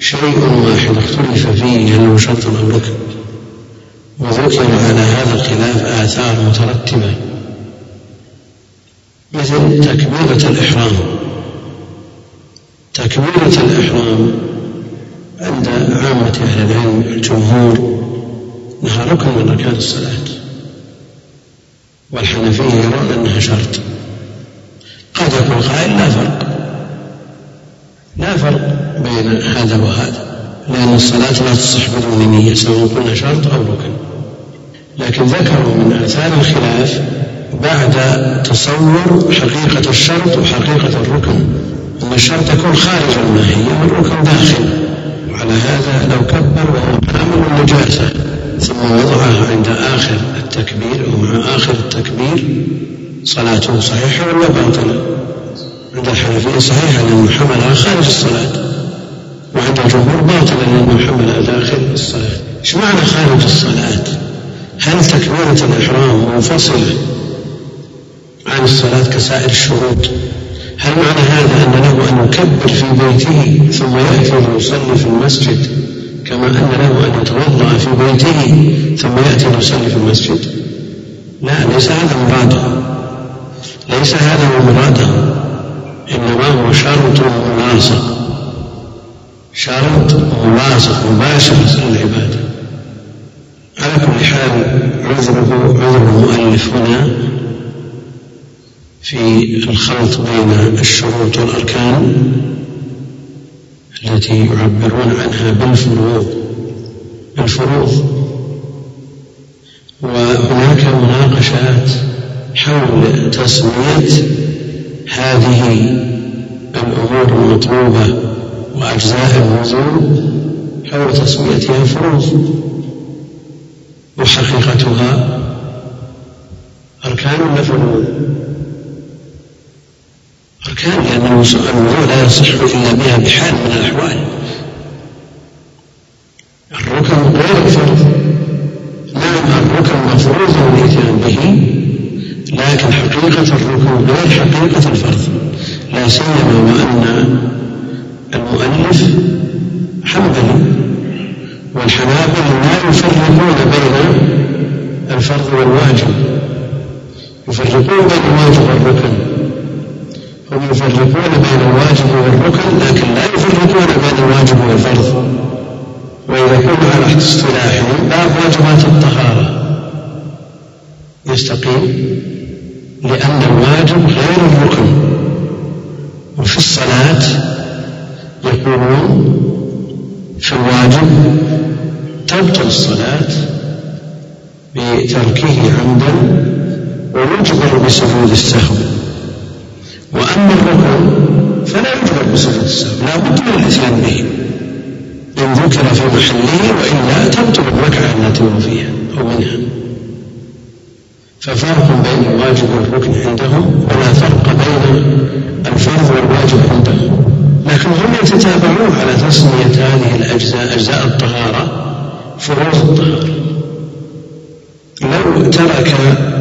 Speaker 1: شيء واحد اختلف فيه هل هو شرط أو ركن وذكر على هذا الخلاف آثار مترتبة. مثل تكبيرة الإحرام. تكبيرة الإحرام عند عامة أهل العلم الجمهور أنها ركن من أركان الصلاة. والحنفية يرون أنها شرط. قد يقول قائل لا فرق. لا فرق بين هذا وهذا. لأن الصلاة لا تصح بدون نية سواء قلنا شرط أو ركن. لكن ذكروا من آثار الخلاف بعد تصور حقيقة الشرط وحقيقة الركن. أن الشرط يكون خارج الماهية والركن داخل. وعلى هذا لو كبر وهو حامل النجاسة. ثم وضعها عند آخر التكبير أو مع آخر التكبير صلاته صحيحة ولا باطلة؟ عند الحنفية صحيحة لأنه حملها خارج الصلاة وعند الجمهور باطلة لأنه حملها داخل الصلاة إيش معنى خارج الصلاة؟ هل تكبيرة الإحرام منفصلة عن الصلاة كسائر الشروط هل معنى هذا أن له أن يكبر في بيته ثم يأتي ويصلي في المسجد كما أن له أن يتوضأ في بيته ثم يأتي ويصلي في المسجد. لا ليس هذا مراده. ليس هذا هو مراده. إنما هو شرط ملاصق شرط ملاصق مباشر للعبادة على كل حال عذره عذر المؤلف هنا في الخلط بين الشروط والأركان. التي يعبرون عنها بالفروض الفروض. وهناك مناقشات حول تسمية هذه الأمور المطلوبة وأجزاء الوضوء حول تسميتها فروض. وحقيقتها أركان ولا فروض أركان لأن الوضوء لا يصح إلا بها بحال من الأحوال. الركن غير الفرض نعم الركن مفروض الإتيان به لكن حقيقة الركن غير حقيقة الفرض. لا سيما وأن المؤلف حنبلي والحنابلة لا يفرقون بين الفرض والواجب. يفرقون بين الواجب والركن. هم يفرقون بين الواجب والركن لكن لا يفرقون بين الواجب والفرض. وإذا كنا على اصطلاحهم باب واجبات الطهارة. يستقيم لأن الواجب غير الركن وفي الصلاة يقولون في الواجب تبطل الصلاة بتركه عمدا ويجبر بسجود السهو. وأما الركن فلا يجبر بسجود السهو لا بد من الإتيان به إن ذكر في محله وإلا تبطل الركعة التي هو فيها أو منها ففرق بين الواجب والركن عندهم ولا فرق بين الفرض والواجب عندهم لكن هم يتتابعون على تسمية هذه الأجزاء أجزاء الطهارة فروض الطهارة لو ترك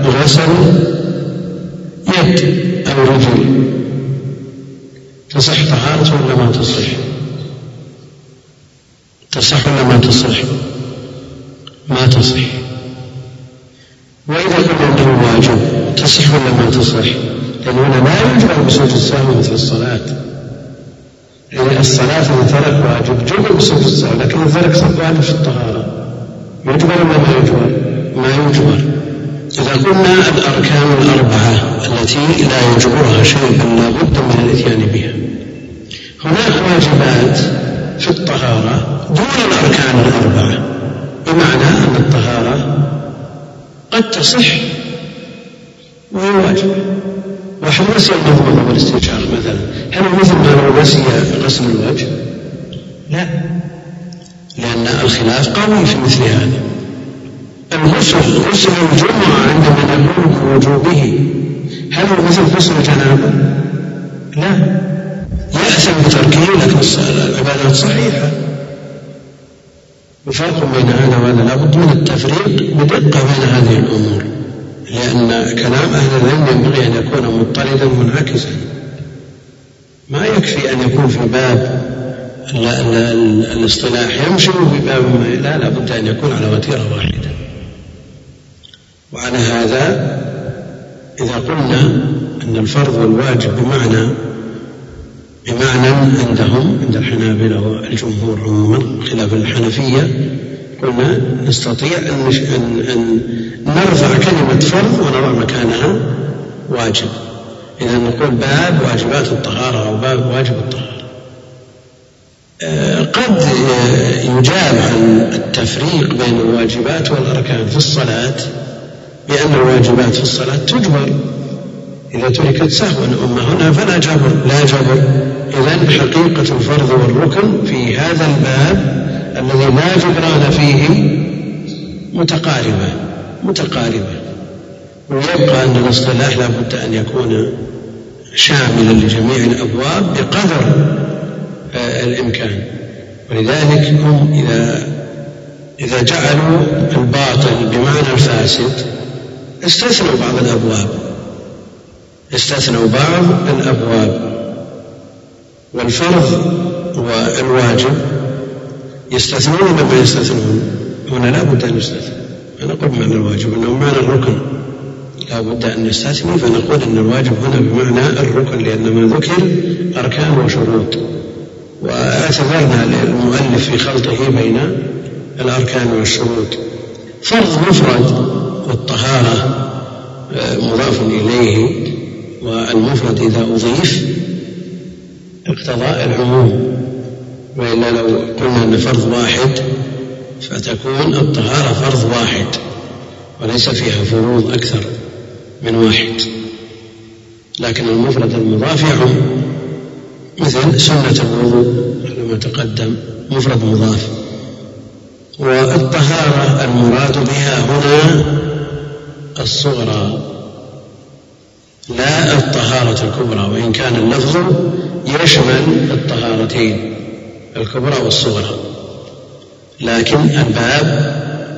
Speaker 1: غسل يد أو رجل تصح طهارته ولا ما تصح؟ تصح ولا ما تصح؟ ما تصح وإذا قلنا أنه واجب تصح ولا ما تصح؟ لأن هنا لا يجبر بسجود السهو مثل الصلاة يعني الصلاة ترك واجب جبر بسجود السهو لكن ترك واجب في الطهارة يجبر ولا ما يجبر؟ ما يجبر إذا قلنا الأركان الأربعة التي لا يجبرها شيء بل لا بد من الإتيان بها. هناك واجبات في الطهارة دون الأركان الأربعة بمعنى أن الطهارة قد تصح وهي واجبة. واحد نسي المضمضة والاستنشاق مثلا. هل مثل ما لو نسي غسل الوجه؟ لا. لأن الخلاف قوي في مثل هذا. الغسل غسل الجمعة عندما نقول بوجوبه هل مثل غسل الجنابة؟ لا. يأثم بتركه لكن العبادات صحيحة. وفرق بين هذا وهذا لابد من التفريق بدقة بين هذه الأمور لأن كلام أهل العلم ينبغي أن يكون مضطردا منعكسا. ما يكفي أن يكون في باب الاصطلاح يمشي وفي باب لا لابد أن يكون على وتيرة واحدة. وعلى هذا إذا قلنا أن الفرض والواجب بمعنى بمعنى عندهم عند الحنابلة والجمهور عموما خلاف الحنفية قلنا نستطيع أن, أن, نرفع كلمة فرض ونضع مكانها واجب. إذا نقول باب واجبات الطهارة أو باب واجب الطهارة. آه، قد يجاب عن التفريق بين الواجبات والأركان في الصلاة بأن الواجبات في الصلاة تجبر. إذا تركت سهوا أما هنا فلا جبر. لا جبر. إذا حقيقة الفرض والركن في هذا الباب الذي لا جبران فيه متقاربة متقاربة ويبقى أن الاصطلاح لا بد أن يكون شاملا لجميع الأبواب بقدر آه، الإمكان. ولذلك هم إذا إذا جعلوا الباطل بمعنى الفاسد استثنوا بعض الأبواب. استثنوا بعض الأبواب. والفرض والواجب يستثنون ولا ما يستثنون؟ هنا لا بد أن يستثنوا. فنقول بمعنى الواجب؟ أنه معنى الركن. لا بد أن نستثني فنقول أن الواجب هنا بمعنى الركن لأن ما ذكر أركان وشروط. واعتذرنا للمؤلف في خلطه بين الأركان والشروط. فرض مفرد والطهارة آه، مضاف إليه والمفرد إذا أضيف اقتضاء العموم. وإلا لو قلنا أن فرض واحد فتكون الطهارة فرض واحد وليس فيها فروض أكثر من واحد. لكن المفرد المضاف يعم. مثل سنة الوضوء كما تقدم مفرد مضاف. والطهارة المراد بها هنا الصغرى لا الطهارة الكبرى وإن كان اللفظ يشمل الطهارتين الكبرى والصغرى. لكن الباب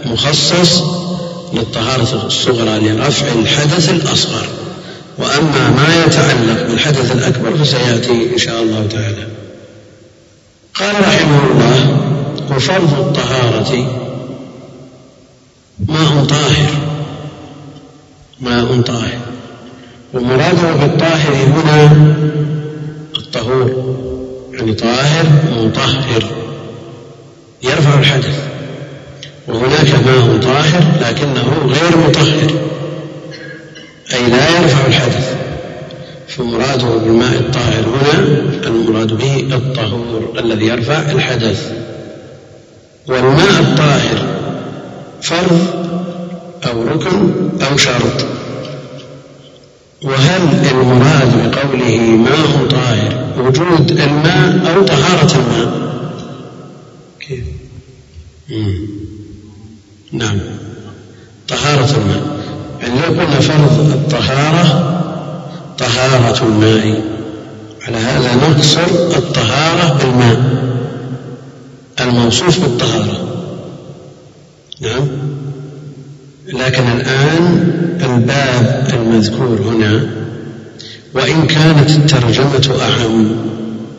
Speaker 1: مخصص للطهارة الصغرى لرفع الحدث الأصغر. وأما ما يتعلق بالحدث الأكبر فسيأتي إن شاء الله تعالى. قال رحمه الله وفرض الطهارة ماء طاهر؟ ماء طاهر. ومراده بالطاهر هنا الطهور يعني طاهر مطهر يرفع الحدث. وهناك ماء طاهر لكنه غير مطهر أي لا يرفع الحدث. فمراده بالماء الطاهر هنا المراد به الطهور الذي يرفع الحدث. والماء الطاهر فرض أو ركن أو شرط. وهل المراد بقوله ماء طاهر وجود الماء أو طهارة الماء؟ كيف؟ نعم. طهارة الماء. يعني لو قلنا فرض الطهارة طهارة الماء. على هذا نقصر الطهارة بالماء. الموصوف بالطهارة. نعم. لكن الآن الباب المذكور هنا وإن كانت الترجمة أعم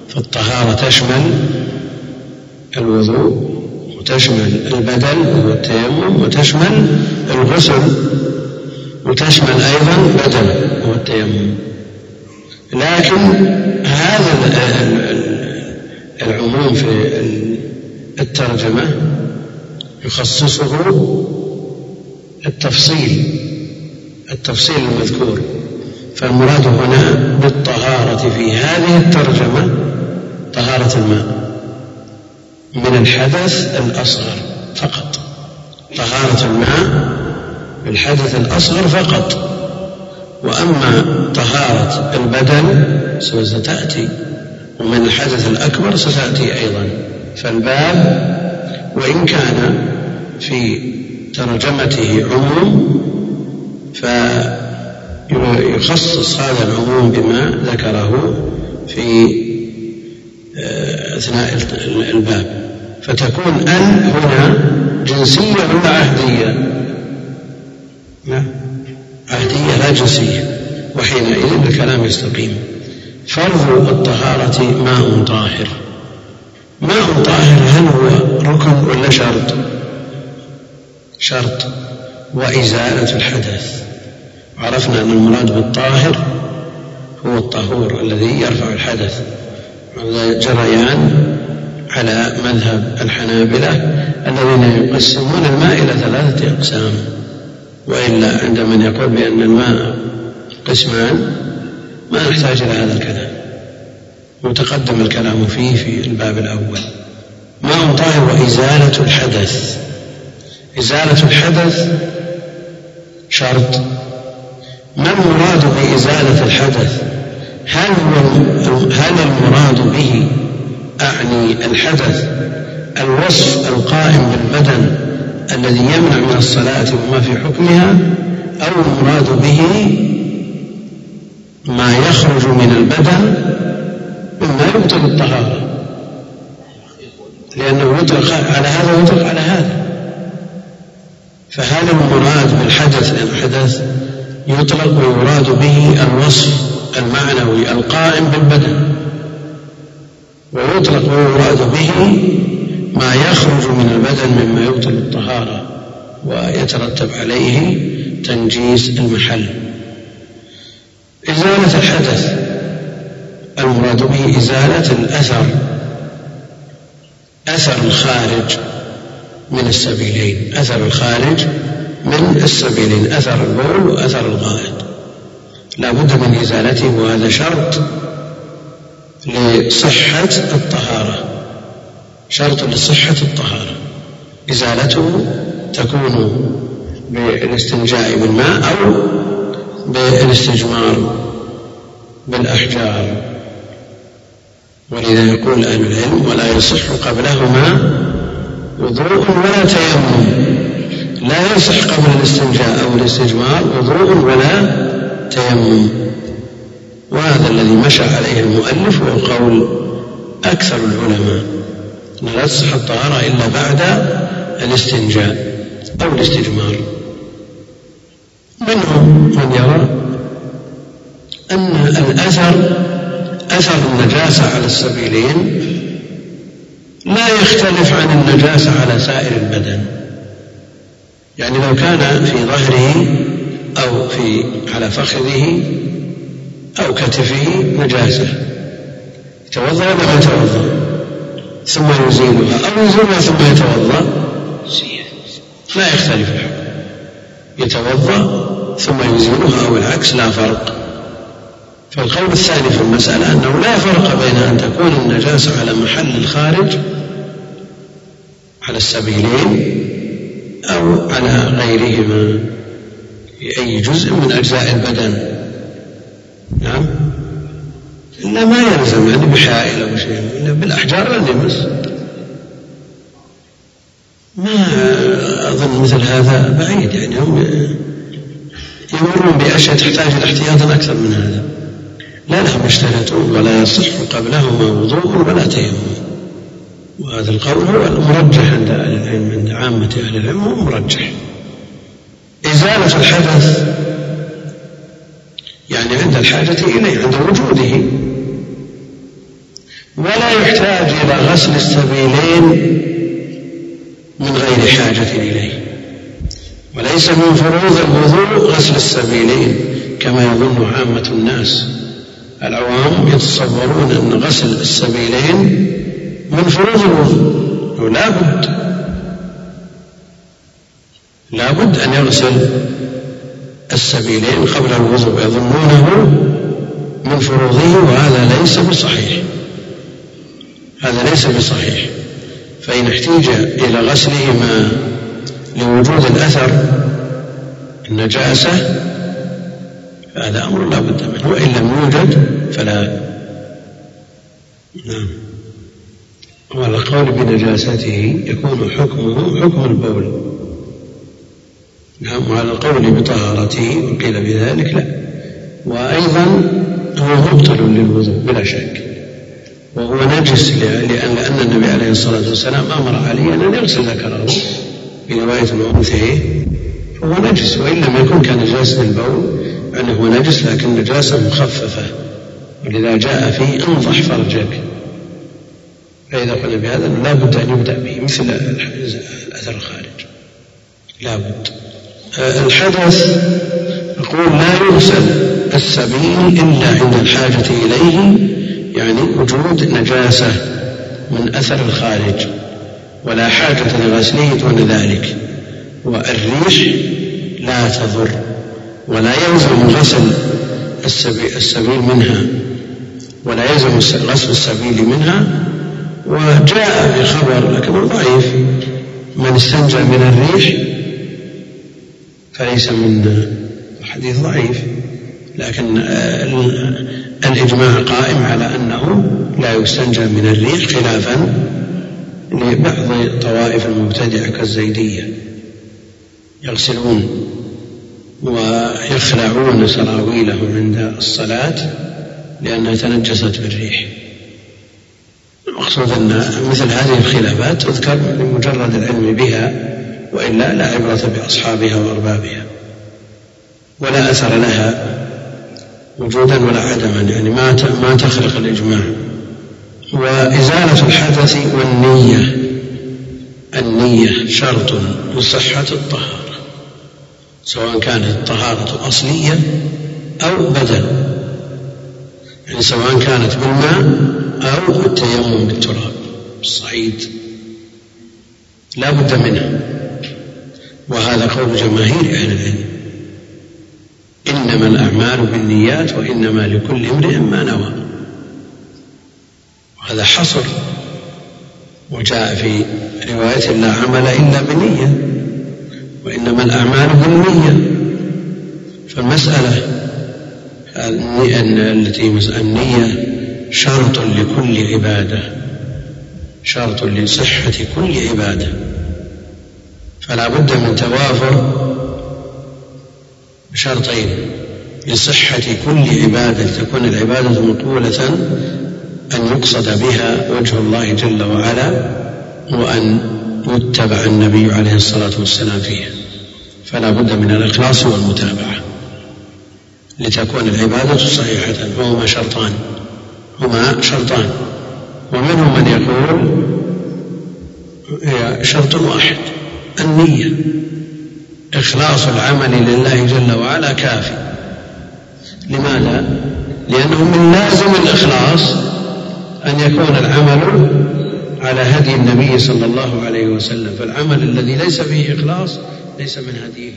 Speaker 1: فالطهارة تشمل الوضوء وتشمل البدل وهو التيمم وتشمل الغسل وتشمل أيضا بدل وهو التيمم لكن هذا العموم في الترجمة يخصصه التفصيل التفصيل المذكور. فالمراد هنا بالطهارة في هذه الترجمة طهارة الماء. من الحدث الأصغر فقط. طهارة الماء بالحدث الأصغر فقط. وأما طهارة البدن ستأتي ومن الحدث الأكبر ستأتي أيضا. فالباب وإن كان في ترجمته عموم فيخصص هذا العموم بما ذكره في آه، أثناء الباب. فتكون أن هنا جنسية ولا عهدية؟ نعم. عهدية لا جنسية. وحينئذ الكلام يستقيم. فرض الطهارة ماء طاهر. ماء طاهر هل هو ركن ولا شرط؟ شرط وإزالة الحدث. عرفنا أن المراد بالطاهر هو الطهور الذي يرفع الحدث. هذا جريان على مذهب الحنابلة الذين يقسمون الماء إلى ثلاثة أقسام. وإلا عند من يقول بأن الماء قسمان ما نحتاج إلى هذا الكلام. وتقدم الكلام فيه في الباب الأول. ماء طاهر وإزالة الحدث؟ إزالة الحدث شرط. ما المراد بإزالة الحدث؟ هل هل المراد به أعني الحدث الوصف القائم بالبدن الذي يمنع من الصلاة وما في حكمها أو المراد به ما يخرج من البدن مما يبطل الطهارة؟ لأنه يطلق على هذا ويطلق على هذا. فهل المراد بالحدث الحدث يطلق ويراد به الوصف المعنوي القائم بالبدن. ويطلق ويراد به ما يخرج من البدن مما يبطل الطهارة ويترتب عليه تنجيس المحل. إزالة الحدث المراد به إزالة الأثر أثر الخارج. من السبيلين أثر الخارج من السبيلين أثر البول وأثر الغائط. لا بد من إزالته وهذا شرط لصحة الطهارة. شرط لصحة الطهارة. إزالته تكون بالاستنجاء بالماء أو بالاستجمار بالأحجار. ولذا يقول أهل العلم ولا يصح قبلهما وضوء ولا تيمم. لا يصح قبل الاستنجاء أو الاستجمار وضوء ولا تيمم. وهذا الذي مشى عليه المؤلف هو قول أكثر العلماء. لا تصح الطهارة إلا بعد الاستنجاء أو الاستجمار. منهم من يرى أن الأثر أثر النجاسة على السبيلين لا يختلف عن النجاسة على سائر البدن. يعني لو كان في ظهره أو في على فخذه أو كتفه نجاسة. يتوضأ ولا ما يتوضأ؟ ثم يزيلها. أو يزيلها ثم يتوضأ. لا يختلف الحكم. يتوضأ ثم يزيلها أو العكس لا فرق. فالقول الثاني في المسألة أنه لا فرق بين أن تكون النجاسة على محل الخارج على السبيلين أو على غيرهما في أي جزء من أجزاء البدن. نعم. إلا ما يلزم يعني بحائل أو شيء بالأحجار لن يمس ما أظن مثل هذا بعيد يعني هم يمرون بأشياء تحتاج إلى احتياط أكثر من هذا. لا لهم يشترطون ولا يصح قبلهما وضوء ولا تيمم. وهذا القول هو المرجح عند أهل العلم عند عامة أهل العلم هو مرجح. إزالة الحدث يعني عند الحاجة إليه عند وجوده. ولا يحتاج إلى غسل السبيلين من غير حاجة إليه. وليس من فروض الوضوء غسل السبيلين كما يظن عامة الناس. العوام يتصورون أن غسل السبيلين من فروض الوضوء. لا بد. لا بد أن يغسل السبيلين قبل الوضوء يظنونه من فروضه وهذا ليس بصحيح. هذا ليس بصحيح. فإن احتيج إلى غسلهما لوجود الأثر النجاسة فهذا أمر لا بد منه. وإن لم يوجد فلا. نعم. وعلى القول بنجاسته يكون حكمه حكم البول. نعم وعلى القول بطهارته وقيل بذلك لا. وأيضا هو مبطل للوضوء بلا شك. وهو نجس لأن, لأن النبي عليه الصلاة والسلام أمر علي أن يغسل ذكره في رواية وأنثيه فهو نجس وإن لم يكن كنجاسة البول هو نجس لكن نجاسة مخففة. ولذا جاء في أنضح فرجك. فإذا قلنا بهذا لا بد أن يبدأ به مثل الأثر الخارج. لا بد. الحدث يقول لا يغسل السبيل إلا عند الحاجة إليه يعني وجود نجاسة من أثر الخارج ولا حاجة لغسله دون ذلك والريح لا تضر ولا يلزم غسل السبيل منها ولا يلزم غسل السبيل منها وجاء في خبر لكنه ضعيف من استنجى من الريح فليس من حديث ضعيف لكن الإجماع قائم على أنه لا يستنجى من الريح خلافا لبعض طوائف المبتدعة كالزيدية يغسلون ويخلعون سراويلهم عند الصلاة لأنها تنجست بالريح. المقصود أن مثل هذه الخلافات تذكر لمجرد العلم بها وإلا لا عبرة بأصحابها وأربابها ولا أثر لها وجودا ولا عدما يعني ما ما تخلق الإجماع. وإزالة الحدث والنية النية شرط لصحة الطهارة سواء كانت الطهارة أصلية أو بدل يعني سواء كانت بالماء أو التيمم بالتراب الصعيد لا بد منها وهذا قول جماهير أهل العلم. إنما الأعمال بالنيات وإنما لكل امرئ ما نوى. وهذا حصر. وجاء في رواية لا عمل إلا بنية. وإنما الأعمال بالنية. فالمسألة التي النية شرط لكل عبادة شرط لصحة كل عبادة. فلا بد من توافر شرطين لصحة كل عبادة تكون العبادة مقولة أن يقصد بها وجه الله جل وعلا وأن يتبع النبي عليه الصلاة والسلام فيها. فلا بد من الإخلاص والمتابعة. لتكون العبادة صحيحة وهما شرطان. هما شرطان. ومنهم من يقول هي شرط واحد النية إخلاص العمل لله جل وعلا كافي. لماذا؟ لأنه من لازم الإخلاص أن يكون العمل على هدي النبي صلى الله عليه وسلم. فالعمل الذي ليس فيه إخلاص ليس من هديه.